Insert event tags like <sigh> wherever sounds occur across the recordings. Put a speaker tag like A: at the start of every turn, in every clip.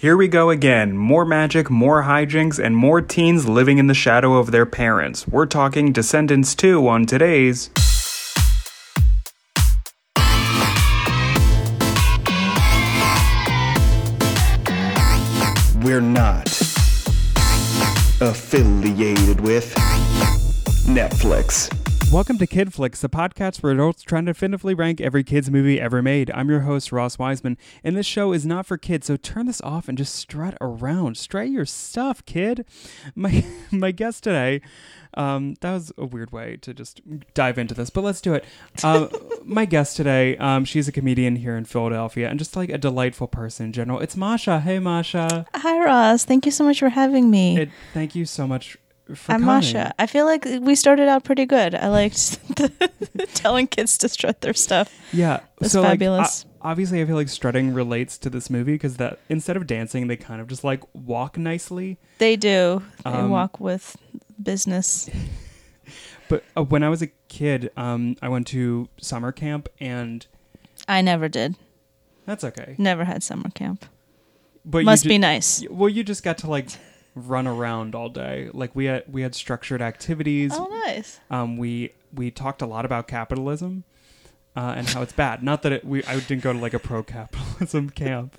A: Here we go again. More magic, more hijinks, and more teens living in the shadow of their parents. We're talking Descendants 2 on today's.
B: We're not affiliated with Netflix.
A: Welcome to Kid Flicks, the podcast where adults try to definitively rank every kid's movie ever made. I'm your host, Ross Wiseman, and this show is not for kids, so turn this off and just strut around. Strut your stuff, kid. My <laughs> my guest today, um, that was a weird way to just dive into this, but let's do it. Uh, <laughs> my guest today, um, she's a comedian here in Philadelphia and just like a delightful person in general. It's Masha. Hey, Masha.
C: Hi, Ross. Thank you so much for having me.
A: It, thank you so much for
C: I'm
A: coming.
C: Masha. I feel like we started out pretty good. I liked <laughs> telling kids to strut their stuff.
A: Yeah,
C: That's
A: so like,
C: fabulous.
A: obviously, I feel like strutting relates to this movie because that instead of dancing, they kind of just like walk nicely.
C: They do. They
A: Um,
C: walk with business. <laughs>
A: But uh, when I was a kid, um, I went to summer camp, and
C: I never did.
A: that's okay.
C: Never had summer camp.
A: But
C: Must
A: you
C: be nice.
A: Well, you just got to like run around all day. Like we had we had structured activities.
C: Oh, nice.
A: Um, we we talked a lot about capitalism. Uh, and how it's bad. Not that it, we I didn't go to like a pro capitalism <laughs> camp.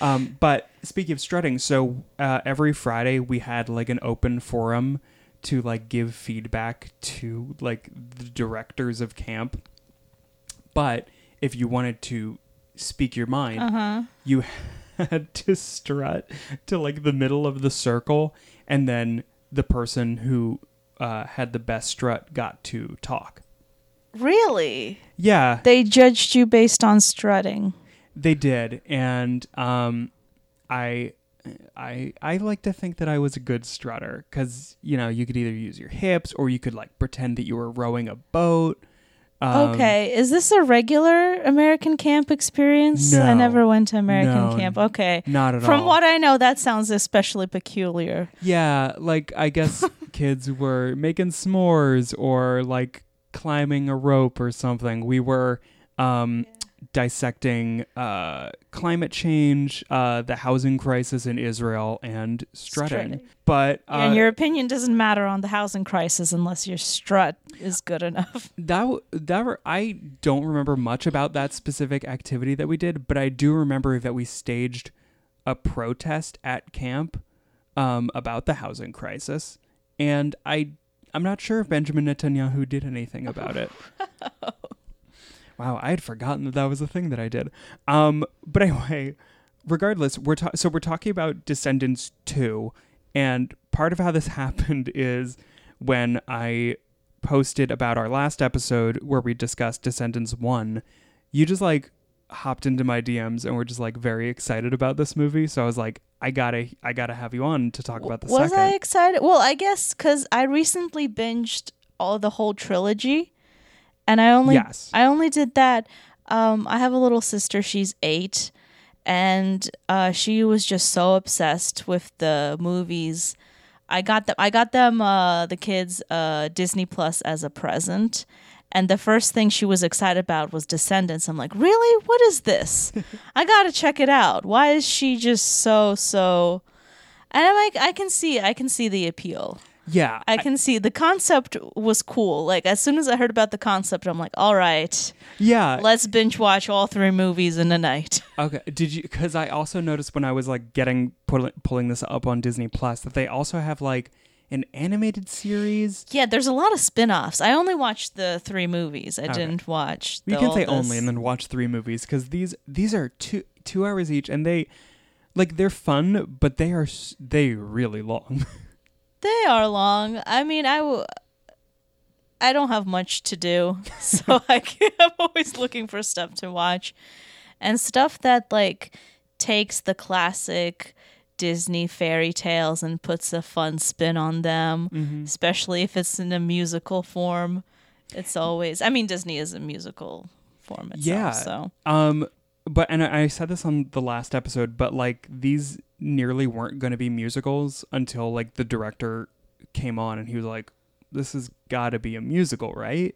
A: Um, but speaking of strutting, so uh, every Friday we had like an open forum to like give feedback to like the directors of camp. But if you wanted to speak your mind,
C: Uh huh.
A: you had <laughs> to strut to like the middle of the circle, and then the person who uh, had the best strut got to talk.
C: Really?
A: Yeah,
C: They judged you based on strutting.
A: they did, and um, I, I, I like to think that I was a good strutter because you know you could either use your hips or you could like pretend that you were rowing a boat. Um,
C: okay. Is this a regular American camp experience? I never went to American
A: No.
C: camp. Okay.
A: Not at all.
C: From what I know, that sounds especially peculiar.
A: Yeah, like I guess <laughs> kids were making s'mores or like climbing a rope or something. We were um dissecting uh climate change, uh the housing crisis in Israel and strutting.
C: Strutting.
A: But uh,
C: and your opinion doesn't matter on the housing crisis unless your strut is good enough. <laughs>
A: that that were, I don't remember much about that specific activity that we did, but I do remember that we staged a protest at camp um, about the housing crisis, and I I'm not sure if Benjamin Netanyahu did anything about it. <laughs> <laughs> wow, I had forgotten that that was a thing that I did. Um, but anyway, regardless, we're ta- so we're talking about Descendants two, and part of how this <laughs> happened is when I posted about our last episode where we discussed Descendants 1, you just like hopped into my DMs and were just like very excited about this movie. So I was like, I gotta, I gotta have you on to talk about the
C: Was
A: second.
C: I excited? Well, I guess because I recently binged all the whole trilogy, and I only
A: Yes.
C: I only did that. Um, I have a little sister. She's eight, and uh, she was just so obsessed with the movies. I got them. I got them. Uh, the kids uh, Disney Plus as a present. And the first thing she was excited about was Descendants. I'm like, really? What is this? <laughs> I gotta check it out. Why is she just so so? And I'm like, I can see, I can see the appeal.
A: Yeah,
C: I can see the concept was cool. Like as soon as I heard about the concept, I'm like, all right,
A: yeah.
C: let's binge watch all three movies in a night. <laughs>
A: Okay. Did you? Because I also noticed when I was like getting pull, pulling this up on Disney Plus that they also have like an animated series.
C: Yeah, there's a lot of spin-offs. I only watched the three movies. I
A: Okay.
C: didn't watch.
A: You can say
C: oldest.
A: only and then watch three movies because these these are two two hours each and they like they're fun but they are they really long. <laughs>
C: They are long. I mean, I w- I don't have much to do, <laughs> so <laughs> i <laughs> i'm always looking for stuff to watch, and stuff that like takes the classic Disney fairy tales and puts a fun spin on them,
A: Mm-hmm.
C: especially if it's in a musical form. It's always. I mean, Disney is a musical form itself.
A: Yeah.
C: So
A: Um, but and I I said this on the last episode, but like these nearly weren't going to be musicals until like the director came on and he was like, "This has got to be a musical, right?"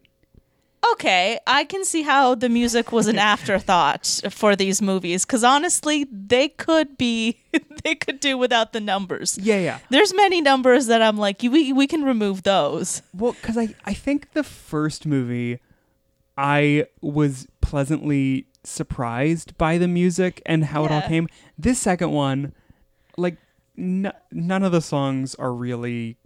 C: okay, I can see how the music was an <laughs> afterthought for these movies because honestly, they could be, <laughs> they could do without the numbers.
A: Yeah, yeah.
C: There's many numbers that I'm like, we we can remove those.
A: Well, because I, I think the first movie, I was pleasantly surprised by the music and how it all came. This second one, like, n- none of the songs are really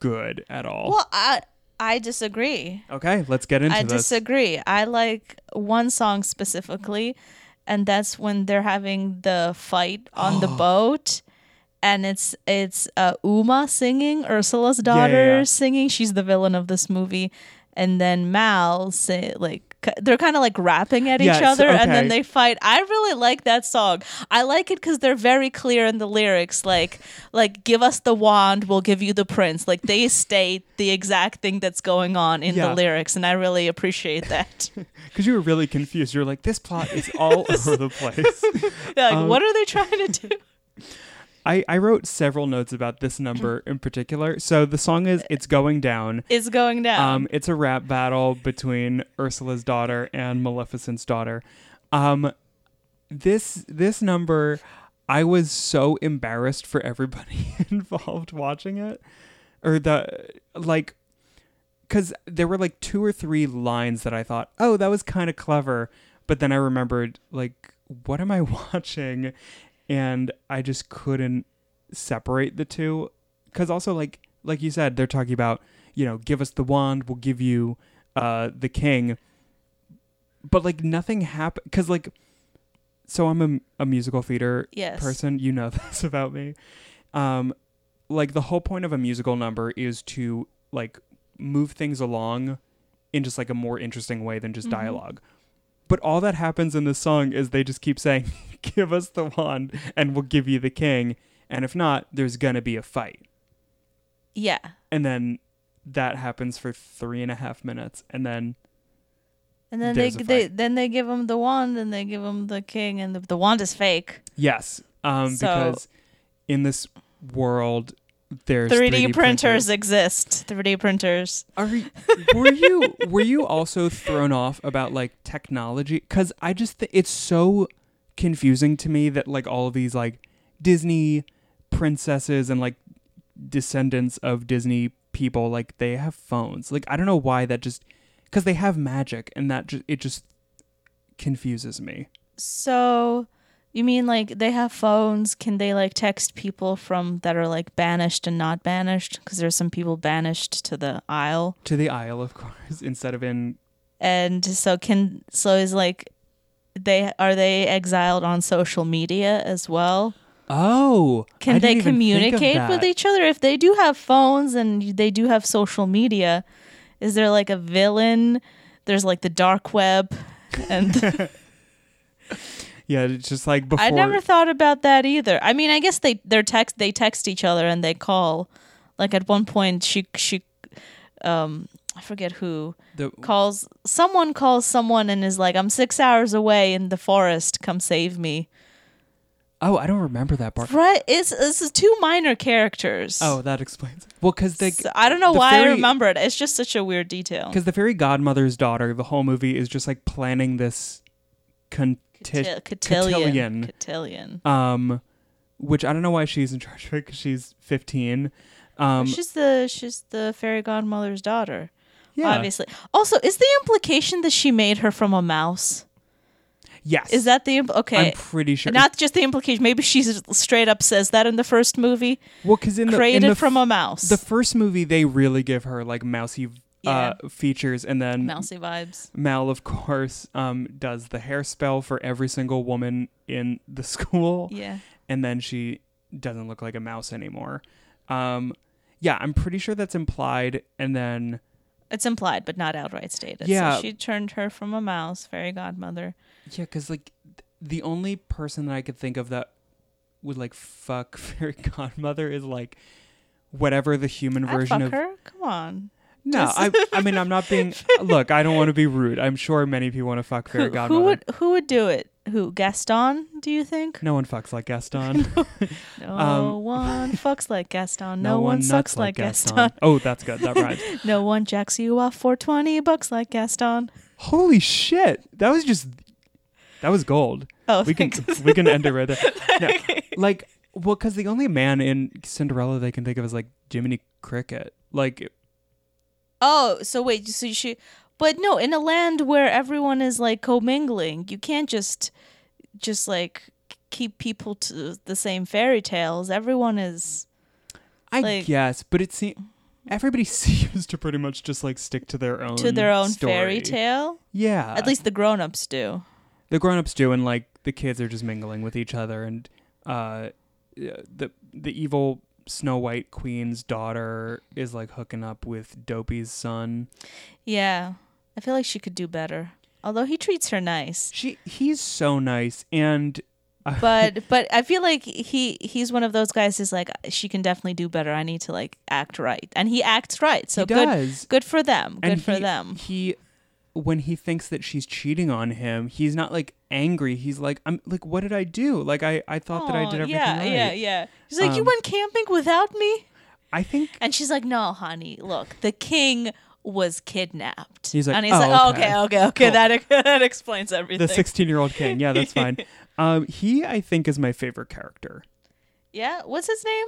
A: good at all.
C: Well, I I disagree.
A: okay, let's get into it.
C: I
A: this.
C: disagree. I like one song specifically, and that's when they're having the fight on the <gasps> boat. And it's it's uh, Uma singing, Ursula's daughter
A: yeah.
C: singing. She's the villain of this movie, and then Mal say like they're kind of like rapping at each
A: Yes,
C: other, and then they fight. I really like that song. I like it because they're very clear in the lyrics. Like like give us the wand, we'll give you the prince. Like they state the exact thing that's going on in
A: Yeah.
C: the lyrics, and I really appreciate that. <laughs>
A: Because you were really confused. You're like, this plot is all <laughs> over the place. <laughs>
C: like,
A: Um,
C: what are they trying to do?
A: I, I wrote several notes about this number <clears throat> in particular. So the song is It's Going Down.
C: It's going down.
A: Um, it's a rap battle between Ursula's daughter and Maleficent's daughter. Um, this this number, I was so embarrassed for everybody <laughs> involved watching it, or the like, because there were like two or three lines that I thought, oh, that was kind of clever, but then I remembered like, what am I <laughs> watching? And I just couldn't separate the two, because also like like you said, they're talking about you know, give us the wand, we'll give you uh the king. But like nothing happened because like, so I'm a, a musical theater
C: Yes.
A: person. You know <laughs> this about me. Um, like the whole point of a musical number is to like move things along in just like a more interesting way than just
C: Mhm.
A: dialogue. But all that happens in this song is they just keep saying, <laughs> "Give us the wand, and we'll give you the king." And if not, there's gonna be a fight
C: yeah.
A: and then that happens for three and a half minutes and then
C: And then they, they then they give him the wand and they give him the king and the, the wand is fake.
A: yes um
C: So-
A: because in this world there's
C: 3D, printers, exist. 3D printers.
A: Are <laughs> were you were you also thrown off about like technology cuz i just th- it's so confusing to me that like all of these like disney princesses and like descendants of disney people like they have phones like i don't know why that just cuz they have magic and that just it just confuses me
C: So you mean like they have phones? Can they like text people from that are like banished and not banished? Because there's some people banished to the Isle,
A: to the Isle, of course, <laughs> instead of in.
C: and so can so is like they are they exiled on social media as well?
A: Oh,
C: Can
A: I
C: they
A: didn't even think of
C: communicate with each other if they do have phones and they do have social media? Is there like a villain? There's like the dark web, and <laughs> <laughs>
A: Yeah, it's just like before.
C: I never thought about that either. I mean, I guess they they're text they text each other and they call. Like at one point, she she, um, I forget who
A: the,
C: calls someone calls someone and is like, "I'm six hours away in the forest. Come save me."
A: oh, I don't remember that part.
C: Right? It's it's two minor characters.
A: Oh, that explains. it. Well, because they.
C: So I don't know why I remember it. It's just such a weird detail.
A: Because the fairy godmother's daughter, the whole movie is just like planning this conti-
C: Cotil- cotillion.
A: cotillion. Um, which I don't know why she's in charge of it because she's fifteen. Um,
C: she's the she's the fairy godmother's daughter.
A: yeah.
C: Obviously. Also, is the implication that she made her from a mouse?
A: Yes.
C: Is that the impl- okay?
A: I'm pretty sure.
C: Not just the implication. Maybe she straight up says that in the first movie.
A: well, because in the in
C: created
A: the
C: from a mouse.
A: the first movie they really give her like mousy
C: Yeah.
A: uh, features, and then
C: Mousy vibes.
A: Mal, of course, um, does the hair spell for every single woman in the <laughs> school,
C: Yeah.
A: and then she doesn't look like a mouse anymore. Um, yeah, I'm pretty sure that's implied, and then
C: It's implied, but not outright stated.
A: Yeah.
C: So she turned her from a mouse, fairy godmother.
A: yeah, because like th- the only person that I could think of that would like fuck <laughs> fairy godmother is like whatever the human
C: I'd
A: version
C: fuck
A: of
C: her. Come on.
A: No I, I mean i'm not being <laughs> look i don't want to be rude i'm sure many people want to fuck fairy
C: Who,
A: godmother
C: who would who would do it? who Gaston? Do you think?
A: No one fucks like Gaston. <laughs>
C: No <laughs>
A: Um,
C: one fucks like Gaston. No, one sucks
A: nuts
C: like Gaston.
A: Oh, that's good. That rhymes.
C: No one jacks you off for twenty bucks like Gaston.
A: Holy shit! That was just that was gold.
C: Oh,
A: We can
C: thanks.
A: we can end it right there. No, like, well, because the only man in Cinderella they can think of is like Jiminy Cricket. Like,
C: Oh, so wait, so you should, but no, in a land where everyone is like commingling, you can't just, just like keep people to the same fairy tales. Everyone is.
A: I
C: Like-
A: guess, but it seems everybody <laughs> seems to pretty much just like stick to their own
C: to their own
A: story.
C: fairy tale.
A: Yeah,
C: At least the grown-ups do.
A: the grown-ups do, and like the kids are just mingling with each other, and uh, the the evil Snow White Queen's daughter is like hooking up with Dopey's son.
C: Yeah, I feel like she could do better. Although he treats her nice,
A: She he's so nice, and <laughs>
C: but but I feel like he he's one of those guys who's like she can definitely do better. I need to like act right, and he acts right. So
A: he
C: good
A: does.
C: good for them. Good
A: and
C: for
A: he-
C: them.
A: He when he thinks that she's cheating on him, he's not like angry. He's like, I'm like, what did I do? Like I I thought that I did everything
C: yeah,
A: right.
C: yeah, yeah. He's like, you
A: Um,
C: went camping without me,
A: I think
C: and she's like, no, honey. Look, the king was kidnapped.
A: He's like,
C: and he's
A: "Oh,
C: like, oh,
A: okay.
C: okay, okay, okay.
A: Cool.
C: That <laughs> that explains everything.
A: the 16 year old king. Yeah, that's fine. <laughs> um, he I think is my favorite character.
C: yeah, what's his name?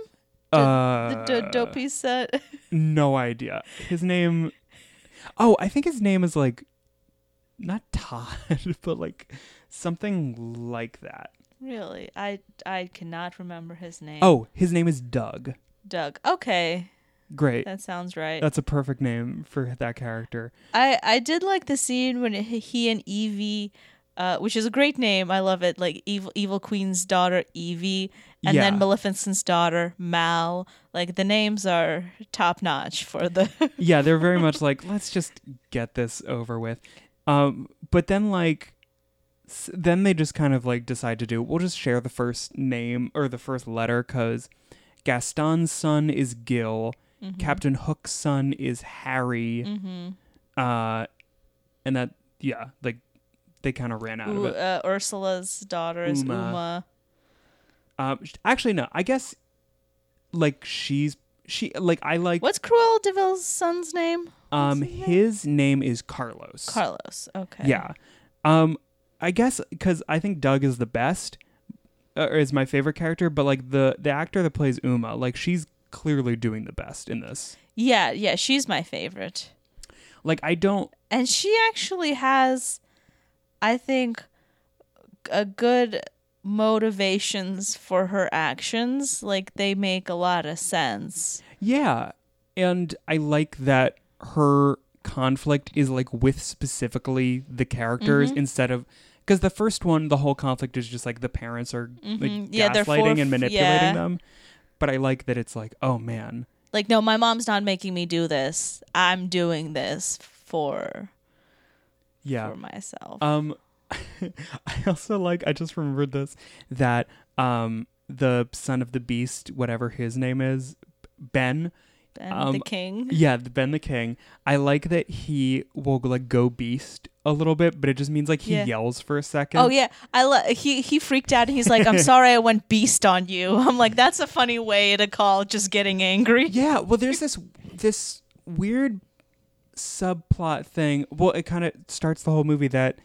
A: Uh,
C: the d- dopey set. <laughs>
A: no idea. His name. Oh, I think his name is like, not Todd, but like something like that.
C: really, I I cannot remember his name.
A: Oh, his name is Doug.
C: Doug. Okay,
A: Great.
C: that sounds right.
A: That's a perfect name for that character.
C: I I did like the scene when he and Evie, uh, which is a great name. I love it. Like evil evil queen's daughter Evie, and
A: Yeah.
C: then Maleficent's daughter Mal. Like the names are top notch for the.
A: Yeah, they're very <laughs> much like, let's just get this over with. Um, but then like, then they just kind of like decide to do. We'll just share the first name or the first letter because Gaston's son is Gil.
C: Mm-hmm.
A: Captain Hook's son is Harry. Uh, and that yeah, like they kind of ran out
C: Ooh,
A: of it.
C: uh, Ursula's daughter is
A: Uma.
C: Uma.
A: Um, actually no, I guess like she's she like I like
C: What's Cruel de Vil's son's name?
A: um
C: his name?
A: his name is Carlos.
C: Carlos. Okay.
A: Yeah. Um, I guess because I think Doug is the best, uh, or is my favorite character. But like the the actor that plays Uma, like she's clearly doing the best in this.
C: Yeah, yeah, she's my favorite.
A: Like I don't.
C: And she actually has I think a good motivations for her actions. Like they make a lot of sense.
A: Yeah, and I like that her conflict is like with specifically the characters
C: Mm-hmm.
A: instead of. Because the first one, the whole conflict is just like the parents are like
C: Mhm. Yeah,
A: gaslighting
C: forf-
A: and manipulating
C: yeah.
A: them. But I like that it's like, oh man,
C: Like no, my mom's not making me do this. I'm doing this for
A: yeah.
C: for myself.
A: Um, <laughs> I also like. I just remembered this that um the son of the beast, whatever his name is, Ben.
C: Ben the
A: um,
C: king.
A: Yeah, Ben the King. I like that he will like go beast a little bit, but it just means like he
C: Yeah.
A: yells for a second.
C: Oh yeah, I lo- he he freaked out. and He's like, "I'm <laughs> sorry, I went beast on you." <laughs> I'm like, "That's a funny way to call just getting angry."
A: Yeah, well, there's <laughs> this this weird subplot thing. Well, it kind of starts the whole movie that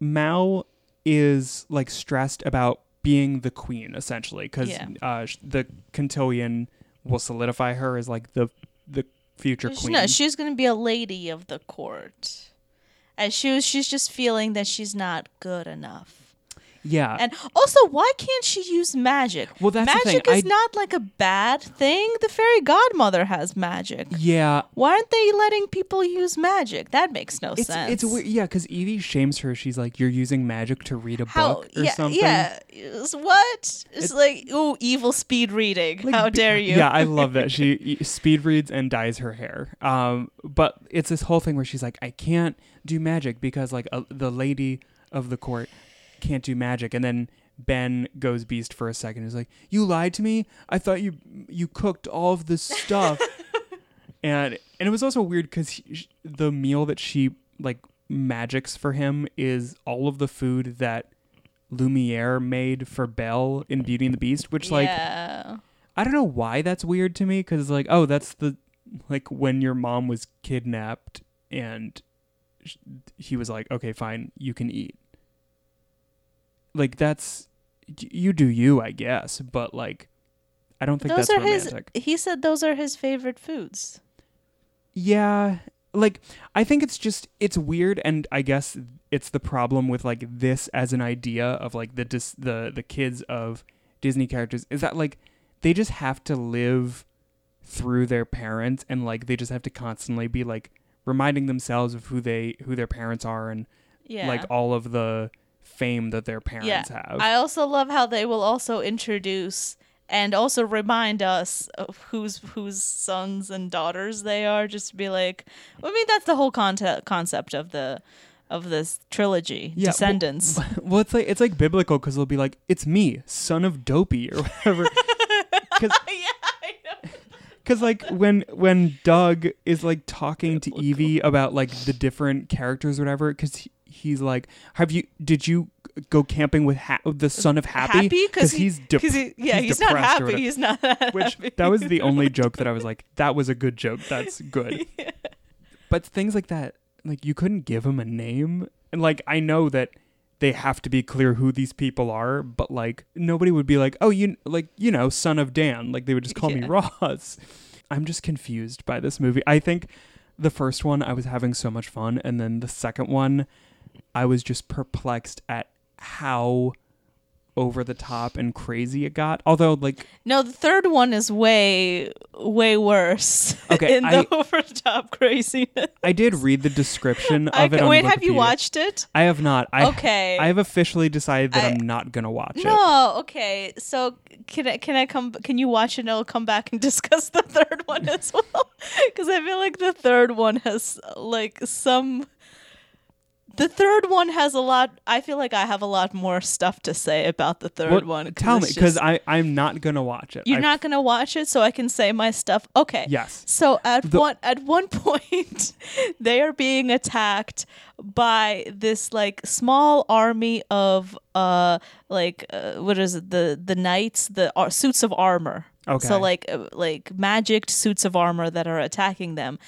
A: Mal is like stressed about being the queen essentially because
C: Yeah.
A: uh, the cotillion will solidify her as like the the future queen.
C: No, she's gonna be a lady of the court, and she was, she's just feeling that she's not good enough.
A: yeah,
C: And also, why can't she use magic?
A: Well, that's the
C: magic is
A: I-
C: not like a bad thing. The fairy godmother has magic.
A: yeah.
C: Why aren't they letting people use magic? That makes no
A: It's
C: sense.
A: it's weird, yeah, because Evie shames her. She's like, "You're using magic to read a
C: How?
A: book or
C: yeah,
A: something."
C: yeah. It's- What? It's, like, oh, evil speed reading.
A: Like,
C: How dare you?
A: Yeah, I love that she <laughs> speed reads and dyes her hair. Um, but it's this whole thing where she's like, I can't do magic because like uh, the lady of the court can't do magic, and then Ben goes beast for a second. He's like, "You lied to me. I thought you you cooked all of this stuff." <laughs> and and it was also weird because the meal that she like magics for him is all of the food that Lumiere made for Belle in Beauty and the Beast, which like
C: yeah.
A: I don't know why that's weird to me because like oh that's the like when your mom was kidnapped and he was like okay fine you can eat like that's you do you I guess but like I don't think
C: Those
A: that's
C: are his.
A: romantic.
C: He said those are his favorite foods.
A: Yeah, like I think it's just it's weird, and I guess it's the problem with like this as an idea of like the dis- the the kids of Disney characters is that like they just have to live through their parents, and like they just have to constantly be like reminding themselves of who they who their parents are, and
C: Yeah.
A: like all of the fame that their parents
C: yeah.
A: have.
C: I also love how they will also introduce and also remind us of whose whose sons and daughters they are. Just to be like, I mean, that's the whole conte- concept of the of this trilogy,
A: Yeah,
C: Descendants. <laughs>
A: well, it's like it's like biblical because they'll be like, "It's me, son of Dopey," or whatever. <laughs> <laughs> Because like when when Doug is like talking to Evie about like the different characters or whatever, because he, he's like, "Have you? Did you go camping with ha- the son of Happy?
C: happy because
A: he's de-
C: he, yeah he's, not
A: depressed or
C: happy. He's not that
A: Which
C: happy.
A: that was the only joke that I was <laughs> like, that was a good joke. That's good. <laughs> But things like that, like you couldn't give him a name, and like I know that they have to be clear who these people are, but like nobody would be like, oh, you like you know, son of Dan. Like they would just call me <laughs>
C: Yeah.
A: Ross. I'm just confused by this movie. I think the first one I was having so much fun, and then the second one I was just perplexed at how over the top and crazy it got. Although like
C: No, the third one is way way worse. <laughs>
A: Okay,
C: in
A: I-
C: the <laughs> over the top craziness.
A: I did read the description <laughs>
C: I
A: of it. on
C: wait, have you watched it?
A: I have not. I,
C: Okay.
A: I have officially decided that I,
C: I-
A: am not gonna watch it.
C: No, okay. So can I can I come? Can you watch it and I'll come back and discuss the third one as well? Because I feel like the third one has like some. The third one has a lot. I feel like I have a lot more stuff to say about the third
A: What-
C: one.
A: Tell me, because I I'm not gonna watch it.
C: you're
A: I-
C: not gonna watch it, so I can say my stuff. Okay.
A: Yes.
C: So at
A: The-
C: one at one <laughs> point, they are being attacked by this like small army of uh like uh, what is it the the knights the ar- suits of armor.
A: Okay.
C: So like uh, like magicked suits of armor that are attacking them,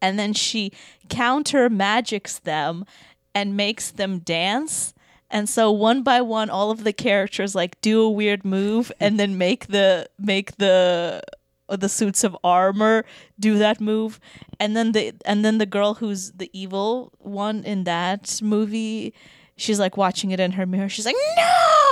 C: and then she counter magics them and makes them dance. And so one by one, all of the characters like do a weird move <laughs> and then make the make the uh, the suits of armor do that move. And then the and then the girl who's the evil one in that movie she's like watching it in her mirror. She's like no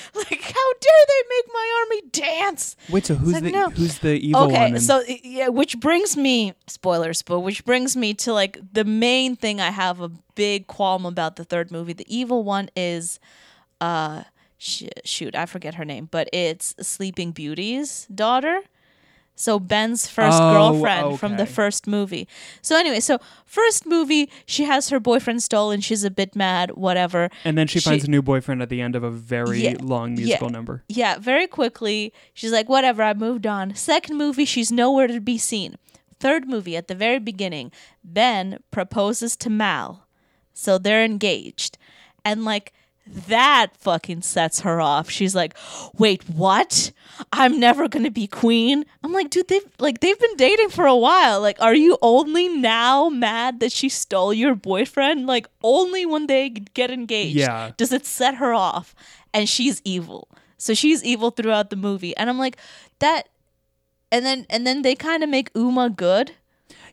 C: <laughs> like how dare they make my army dance
A: Wait, so who's
C: like,
A: the
C: no.
A: who's the evil one?
C: okay so yeah which brings me spoilers but which brings me to like the main thing i have a big qualm about the third movie the evil one is uh sh- shoot i forget her name but it's sleeping beauty's daughter so ben's first
A: Oh,
C: girlfriend from the first movie so anyway so first movie she has her boyfriend stolen she's a bit mad whatever
A: and then she,
C: she-
A: finds a new boyfriend at the end of a very
C: Yeah,
A: long
C: yeah.
A: musical number.
C: yeah, very quickly, she's like, whatever, I moved on. Second movie, she's nowhere to be seen. Third movie, at the very beginning, Ben proposes to Mal. So they're engaged. And like, that fucking sets her off. She's like, "Wait, what? I'm never going to be queen." I'm like, "Dude, they've like they've been dating for a while. Like, are you only now mad that she stole your boyfriend? Like, only when they get engaged
A: Yeah.
C: does it set her off and she's evil. So she's evil throughout the movie. And I'm like, that and then and then they kind of make Uma good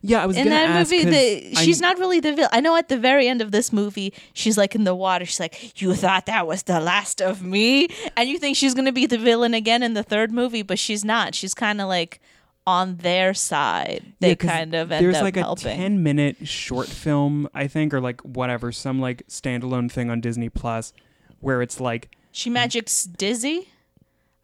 A: Yeah, I was
C: in
A: gonna
C: that
A: ask
C: movie
A: 'cause
C: the,
A: I-
C: she's not really the villain. I know at the very end of this movie she's like in the water. She's like you thought that was the last of me? And you think she's gonna be the villain again in the third movie but she's not. She's kind of like on their side. They
A: Yeah, 'cause
C: kind of end
A: there's
C: up
A: like a 10 minute short film i think or like whatever some like standalone thing on disney plus where it's like
C: she magics dizzy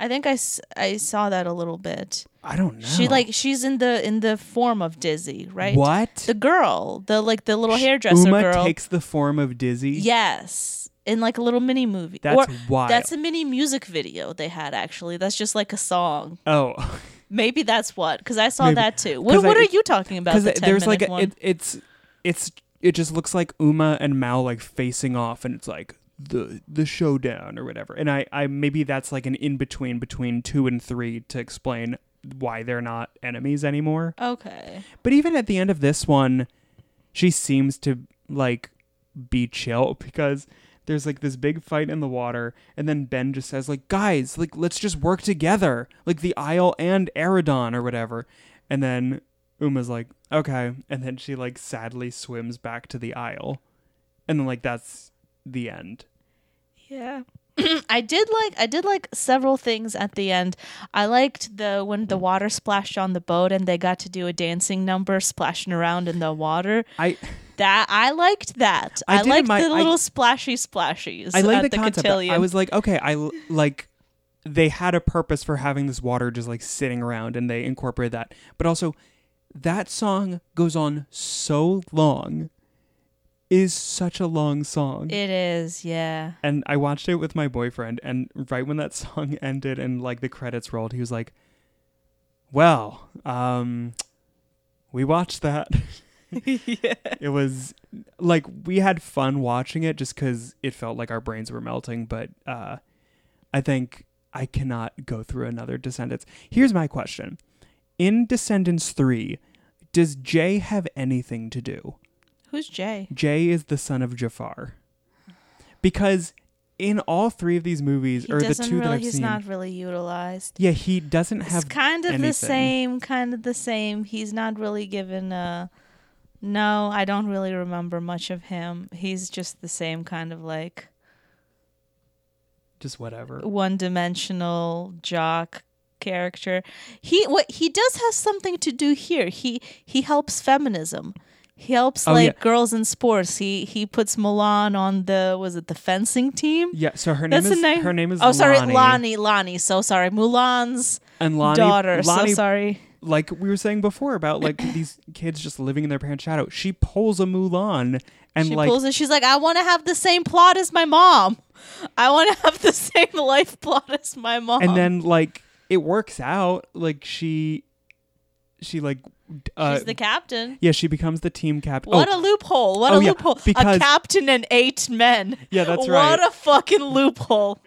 C: i think I, s- I saw that a little bit
A: i don't know
C: she like she's in the in the form of dizzy right
A: what
C: the girl the like the little hairdresser
A: uma
C: girl
A: takes the form of dizzy
C: Yes, in like a little mini movie.
A: That's
C: or,
A: wild.
C: That's a mini music video they had actually. That's just like a song.
A: oh
C: Maybe that's what because I saw
A: Maybe.
C: that too. What What
A: I-
C: are you talking about?
A: because
C: The
A: there's like a, it, it's it's it just looks like uma and mal like facing off and it's like the the showdown or whatever. And I I maybe that's like an in between between 2 and 3 to explain why they're not enemies anymore.
C: Okay.
A: But even at the end of this one, she seems to like be chill <laughs> because there's like this big fight in the water and then Ben just says like guys like let's just work together like the Isle and Auradon or whatever and then Uma's like okay and then she like sadly swims back to the Isle and then like that's the end
C: Yeah. <clears throat> I did like I did like several things at the end. I liked the when the water splashed on the boat and they got to do a dancing number splashing around in the water.
A: I
C: That I liked that.
A: I
C: I, liked
A: admi-
C: the
A: I-
C: little splashy splashies
A: I like
C: at
A: the,
C: the,
A: concept
C: cotillion.
A: I was like okay I like they had a purpose for having this water just like sitting around and they incorporated that but also that song goes on so long is such a long song
C: it is, yeah.
A: and I watched it with my boyfriend, and right when that <laughs> song ended and like the credits rolled, he was like, "Well, um, we watched that. <laughs> <laughs> It was like we had fun watching it just because it felt like our brains were melting. But uh, I think I cannot go through another Descendants. Here's my question: In Descendants three, does Jay have anything to do?
C: Who's Jay?
A: Jay is the son of Jafar. Because in all three of these movies,
C: He
A: or the two that I've
C: he's
A: seen,
C: not really utilized.
A: yeah, he doesn't have.
C: It's kind of
A: anything.
C: the same, kind of the same. He's not really given a. No, I don't really remember much of him. He's just the same kind of like
A: Just whatever.
C: one-dimensional jock character. He what he does have something to do here. He he helps feminism. He helps
A: Oh,
C: like
A: yeah.
C: girls in sports. He he puts Mulan on the was it the fencing team?
A: Yeah, so her name
C: That's
A: is
C: name.
A: her name is
C: Oh, sorry,
A: Lonnie,
C: Lonnie. Lonnie. So sorry, Mulan's
A: and Lonnie,
C: daughter.
A: Lonnie,
C: so sorry.
A: like we were saying before about like <clears throat> these kids just living in their parents' shadow. She pulls a Mulan and
C: she
A: like
C: pulls it. She's like, I want to have the same plot as my mom. I want to <laughs> have the same life plot as my mom.
A: and then like it works out. Like she, she like, uh,
C: she's the captain.
A: yeah, she becomes the team captain.
C: What
A: oh,
C: a loophole! What
A: Oh,
C: a
A: yeah,
C: loophole!
A: because-
C: a captain and eight men.
A: yeah, that's
C: what
A: right.
C: a fucking loophole!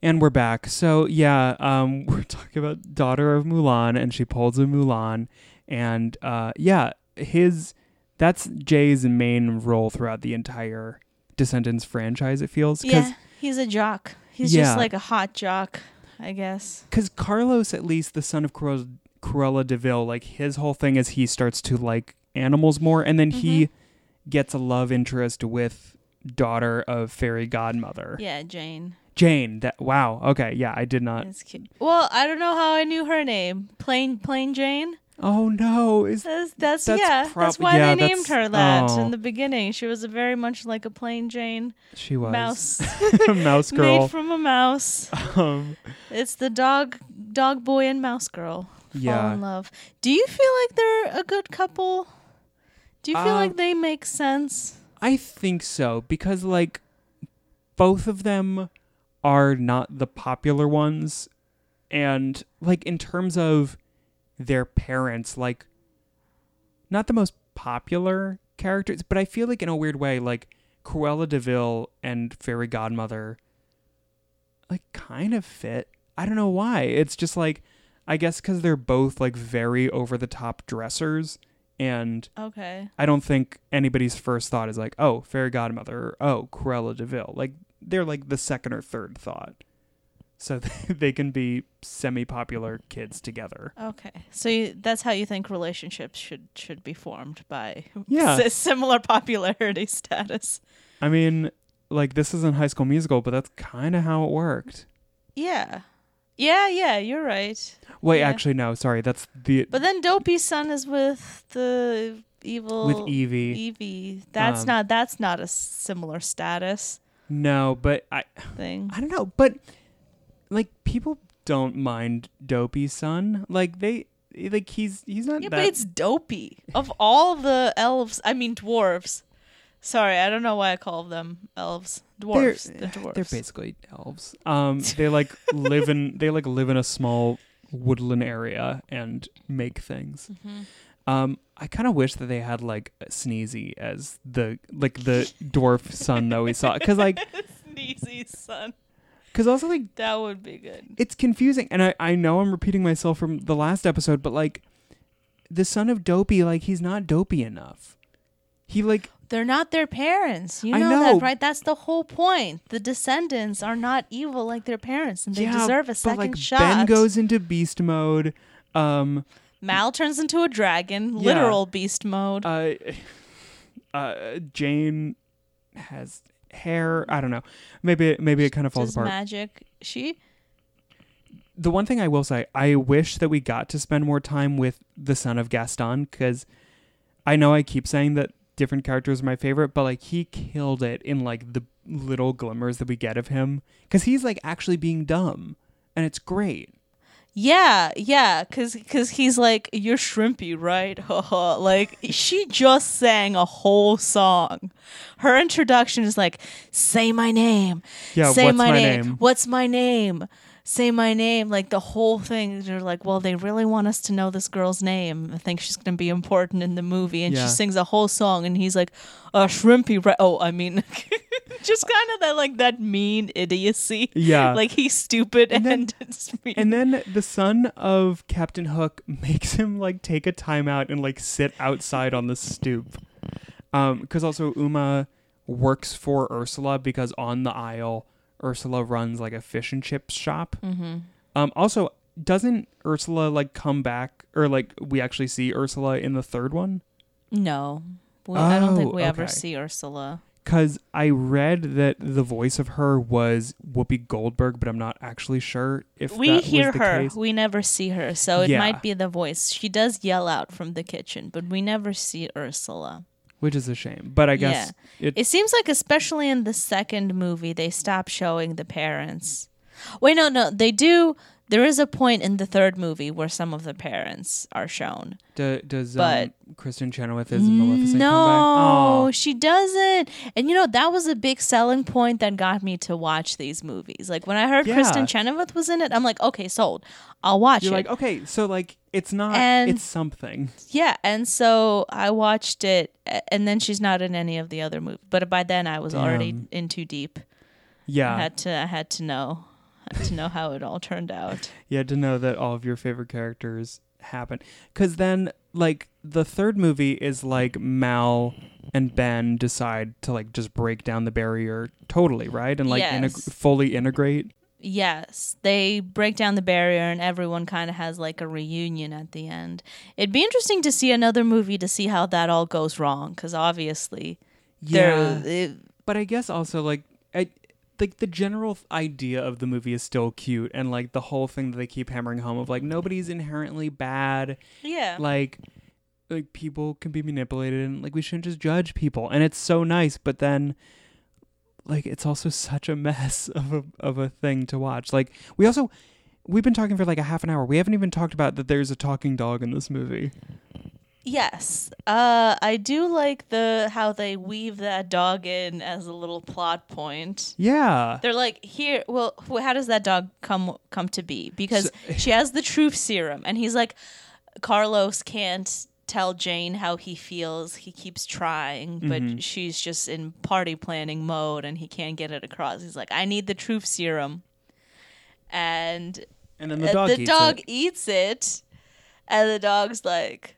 A: And we're back. So yeah, um, <laughs> we're talking about daughter of Mulan, and she pulls a Mulan, and uh, yeah, his that's Jay's main role throughout the entire Descendants franchise. It feels
C: Yeah, he's a jock. He's
A: Yeah.
C: just like a hot jock, I guess.
A: because Carlos, at least the son of Cruella, Cruella de Vil, like his whole thing is he starts to like animals more, and then he
C: Mm-hmm.
A: gets a love interest with daughter of fairy godmother
C: Yeah, Jane.
A: Jane. That wow, okay, yeah, I did not.
C: Cute. Well, I don't know how I knew her name. Plain, plain Jane.
A: Oh no, is
C: That's that's,
A: That's
C: yeah.
A: prob-
C: that's why
A: yeah,
C: they named her that
A: oh.
C: in the beginning. She was a very much like a plain Jane
A: she was
C: mouse <laughs>
A: mouse <laughs> girl?
C: made from a mouse.
A: um,
C: It's the dog, dog boy and mouse girl fall
A: yeah,
C: in love. Do you feel like they're a good couple? Do you feel
A: Um,
C: like they make sense?
A: I think so because like both of them are not the popular ones, and like in terms of their parents, like not the most popular characters, but I feel like in a weird way, like Cruella de Vil and Fairy Godmother, like kind of fit. I don't know why. It's just like I guess because they're both like very over the top dressers and
C: Okay.
A: I don't think anybody's first thought is like, oh, fairy godmother, or oh, Cruella de Vil. Like they're like the second or third thought, so <laughs> they can be semi-popular kids together.
C: Okay. So you, that's how you think relationships should should be formed by <laughs>
A: Yeah.
C: s- similar popularity <laughs> status.
A: I mean, like this isn't High School Musical, but that's kind of how it worked.
C: Yeah. Yeah, yeah, you're right.
A: Wait,
C: Yeah.
A: actually, no, sorry, that's the
C: But then Dopey's son is with the evil
A: with Evie.
C: Evie. That's
A: Um,
C: not that's not a similar status
A: No, but I,
C: thing.
A: I don't know, but like people don't mind Dopey's son. Like they, like he's he's not
C: Yeah,
A: that.
C: but it's Dopey. Of all the elves, I mean dwarves. Sorry, I don't know why I call them elves. Dwarves.
A: They're,
C: the dwarves.
A: they're basically elves. Um, <laughs> they like live in they like live in a small woodland area and make things.
C: Mhm.
A: Um, I kind of wish that they had like Sneezy as the like the dwarf son that we saw, because like, <laughs>
C: Sneezy's son.
A: Because also like
C: That would be good.
A: it's confusing, and I I know I'm repeating myself from the last episode, but like, the son of Dopey, like he's not dopey enough. He like
C: They're not their parents. You know,
A: know.
C: that, right? That's the whole point. The descendants are not evil like their parents, and they
A: yeah,
C: deserve a
A: but
C: second
A: like
C: shot.
A: Ben goes into beast mode. Um,
C: Mal turns into a dragon,
A: Yeah.
C: literal beast mode.
A: uh, <laughs> uh, Jane has hair. I don't know. Maybe it, maybe it kind of falls
C: Does
A: apart.
C: magic. She
A: the one thing I will say, I wish that we got to spend more time with the son of Gaston because I know I keep saying that different characters are my favorite, but like he killed it in like the little glimmers that we get of him because he's like actually being dumb and it's great.
C: Yeah, yeah, cause, cause he's like, you're shrimpy, right? <laughs> Like she just sang a whole song. Her introduction is like, say my name.
A: Yeah,
C: say
A: what's
C: my,
A: my
C: name.
A: name?
C: What's my name? Say my name. Like the whole thing. They're like, well, they really want us to know this girl's name. I think she's gonna be important in the movie. And
A: Yeah.
C: she sings a whole song, and he's like, uh, shrimpy? Oh, I mean, <laughs> just kind of that like that mean idiocy.
A: Yeah.
C: like he's stupid and,
A: And <laughs> then-. And then the son of Captain Hook <laughs> makes him like take a timeout and like sit outside on the stoop. Um, because also Uma works for Ursula because on the Isle, Ursula runs like a fish and chips shop.
C: mm-hmm.
A: Um, also, doesn't Ursula like come back or like we actually see Ursula in the third one?
C: No. We, I don't think
A: Oh,
C: we ever see Ursula.
A: Because I read that the voice of her was Whoopi Goldberg, but I'm not actually sure if
C: We
A: that
C: hear
A: was the
C: her.
A: case.
C: We never see her. So it
A: Yeah.
C: might be the voice. She does yell out from the kitchen, but we never see Ursula.
A: Which is a shame. But I guess it,
C: It seems like, especially in the second movie, they stop showing the parents. Wait, no, no. They do. There is a point in the third movie where some of the parents are shown.
A: do, does
C: but-
A: um, Kristin Chenoweth as Maleficent
C: no,
A: come back?
C: she doesn't. And you know that was a big selling point that got me to watch these movies. Like when I heard
A: Yeah.
C: Kristin Chenoweth was in it, I'm like, okay, sold. I'll watch
A: You're
C: it.
A: like, okay, so like it's not,
C: And-
A: it's something.
C: yeah, and so I watched it, and then she's not in any of the other movies. But by then I was already in too deep. Yeah, I
A: Yeah,
C: had to. I had to know. Had <laughs> to know how it all turned out.
A: you had to know that all of your favorite characters happen. Because then, like, the third movie is like Mal and Ben decide to like just break down the barrier totally, right? And like
C: Yes.
A: integ- fully integrate.
C: Yes, they break down the barrier, and everyone kind of has like a reunion at the end. It'd be interesting to see another movie to see how that all goes wrong, because obviously,
A: Yeah.
C: it-
A: But I guess also like I like the general idea of the movie is still cute and like the whole thing that they keep hammering home of like nobody's inherently bad.
C: yeah,
A: Like like people can be manipulated and like we shouldn't just judge people. And it's so nice, but then like it's also such a mess <laughs> of a of a thing to watch. Like we also we've been talking for like a half an hour. We haven't even talked about that there's a talking dog in this movie.
C: Yes. Uh, I do like the how they weave that dog in as a little plot point.
A: Yeah.
C: They're like, here. Well, how does that dog come come to be? Because <laughs> she has the truth serum, and he's like, Carlos can't tell Jane how he feels. He keeps trying, but
A: Mm-hmm.
C: she's just in party planning mode, and he can't get it across. He's like, I need the truth serum, and
A: And then the
C: uh,
A: dog
C: the
A: eats
C: dog
A: it.
C: eats it, and the dog's like.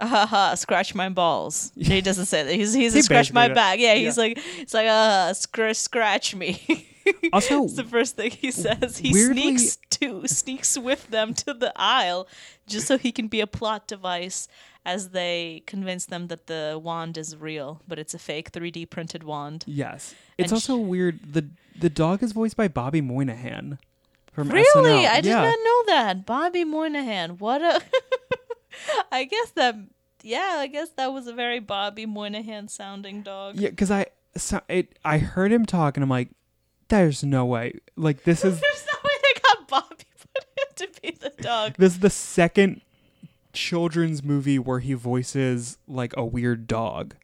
C: Haha, scratch my balls. He doesn't say that. He's he's
A: He
C: a scratch my back. Yeah, he's like it's like uh scratch scratch me. <laughs>
A: Also,
C: It's the first thing he says. He
A: Weirdly-
C: sneaks to sneaks with them to the aisle just so he can be a plot device as they convince them that the wand is real, but it's a fake 3D printed wand.
A: Yes. It's
C: And
A: also weird. The the dog is voiced by Bobby Moynihan from
C: Really?
A: SNL.
C: I did
A: yeah.
C: not know that. Bobby Moynihan. What a <laughs> <laughs> I guess that yeah, I guess that was a very Bobby Moynihan sounding dog.
A: Yeah, because I so it, I heard him talk and I'm like, there's no way. Like this <laughs> is
C: There's no way they got Bobby <laughs> put him to be the dog.
A: this is the second children's movie where he voices like a weird dog.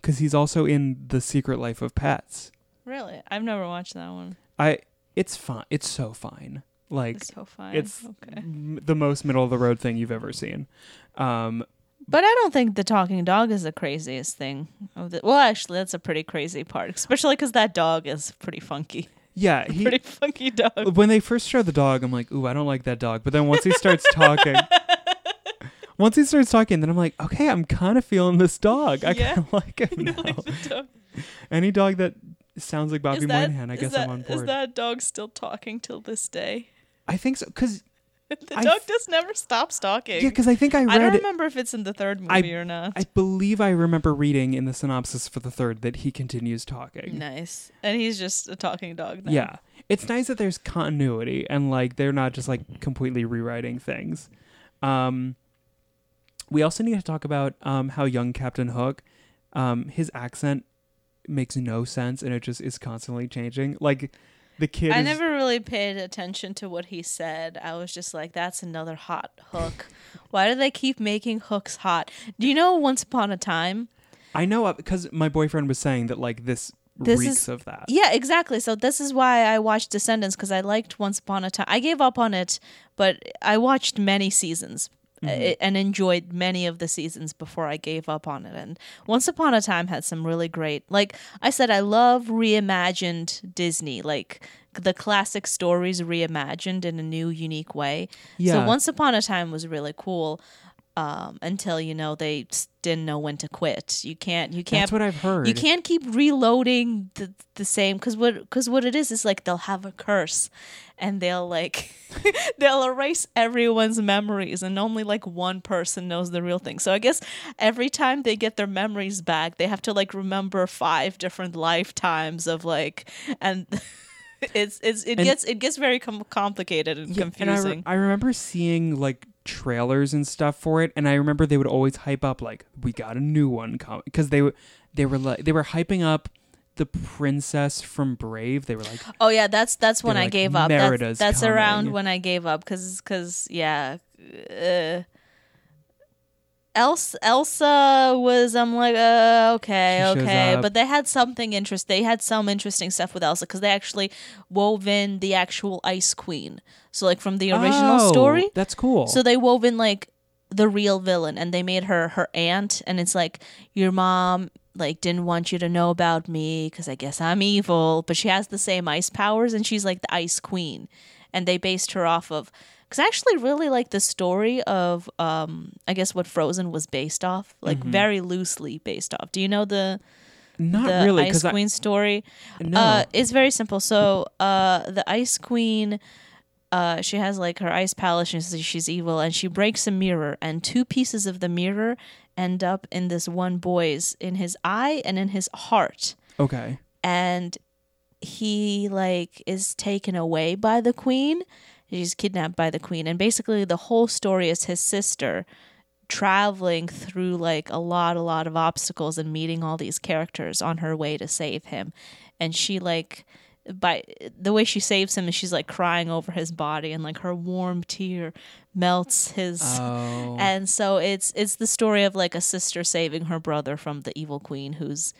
A: Because he's also in The Secret Life of Pets.
C: Really? I've never watched that one.
A: I it's fine. It's so fine. Like
C: It's so fine.
A: it's
C: okay.
A: m- the most middle of the road thing you've ever seen. Um,
C: But I don't think the talking dog is the craziest thing. Of the, well, actually, that's a pretty crazy part, especially because that dog is pretty funky.
A: Yeah, <laughs> he
C: Pretty funky dog.
A: when they first show the dog, I'm like, ooh, I don't like that dog. But then once he starts <laughs> talking, once he starts talking, then I'm like, okay, I'm kind of feeling this dog. I
C: Yeah.
A: kind of <laughs> like him now.
C: dog.
A: Any dog that sounds like Bobby
C: that-
A: Moynihan, I guess
C: that-
A: I'm on board.
C: Is that dog still talking till this day?
A: I think so, cause <laughs>
C: the
A: I
C: dog just never stops talking.
A: yeah, cause I think I read.
C: I don't remember if it's in the third
A: I-
C: movie or not.
A: I believe I remember reading in the synopsis for the third that he continues talking.
C: nice, and he's just a talking dog. Now.
A: Yeah. It's nice that there's continuity and like they're not just like completely rewriting things. Um we also need to talk about um how young Captain Hook um his accent makes no sense and it just is constantly changing. Like the kid
C: I
A: is,
C: never really paid attention to what he said. I was just like, "That's another hot hook." Why do they keep making hooks hot? Do you know Once Upon a Time?
A: I know uh, because my boyfriend was saying that like this,
C: This
A: reeks
C: is-
A: of that.
C: Yeah, exactly. So this is why I watched Descendants because I liked Once Upon a Time. I gave up on it, but I watched many seasons uh, and enjoyed many of the seasons before I gave up on it. And Once Upon a Time had some really great, like I said, I love reimagined Disney, like the classic stories reimagined in a new, unique way.
A: Yeah.
C: So Once Upon a Time was really cool. Um, until you know they didn't know when to quit. You can't. You can't
A: That's what I've heard.
C: you can't keep reloading the the same because what because what it is is like they'll have a curse, and they'll like <laughs> they'll erase everyone's memories, and only like one person knows the real thing. So I guess every time they get their memories back, they have to like remember five different lifetimes of like and. <laughs> It's it's it
A: And-
C: gets it gets very com- complicated and
A: Yeah, and I, re-
C: confusing.
A: I remember seeing like trailers and stuff for it, and I remember they would always hype up like we got a new one coming because they were they were like they were hyping up the princess from Brave. They were like,
C: Oh yeah, that's that's when I
A: like,
C: gave up.
A: "Merida's
C: That's, that's around when I gave up because because yeah, uh, Elsa Elsa was I'm like uh, okay
A: She
C: okay, but they had something interest. They had some interesting stuff with Elsa because they actually wove in the actual Ice Queen. So like from the original
A: "Oh,
C: story,
A: That's cool.
C: so they wove in like the real villain and they made her her aunt and it's like your mom like didn't want you to know about me cuz I guess I'm evil, but she has the same ice powers and she's like the ice queen. And they based her off of cuz I actually really like the story of um I guess what Frozen was based off, like very loosely based off. Do you know the
A: not
C: the
A: really
C: Ice
A: because I
C: Queen story?
A: no.
C: Uh, it's very simple. So, uh, the Ice Queen, uh, she has like her ice palace. And she's, she's evil, and she breaks a mirror, and two pieces of the mirror end up in this one boy's in his eye and in his heart,
A: okay.
C: and he like is taken away by the queen. He's kidnapped by the queen, and basically the whole story is his sister traveling through like a lot a lot of obstacles and meeting all these characters on her way to save him. And she like by the way she saves him is she's like crying over his body and like her warm tear melts his
A: Oh,
C: and so it's it's the story of like a sister saving her brother from the evil queen who's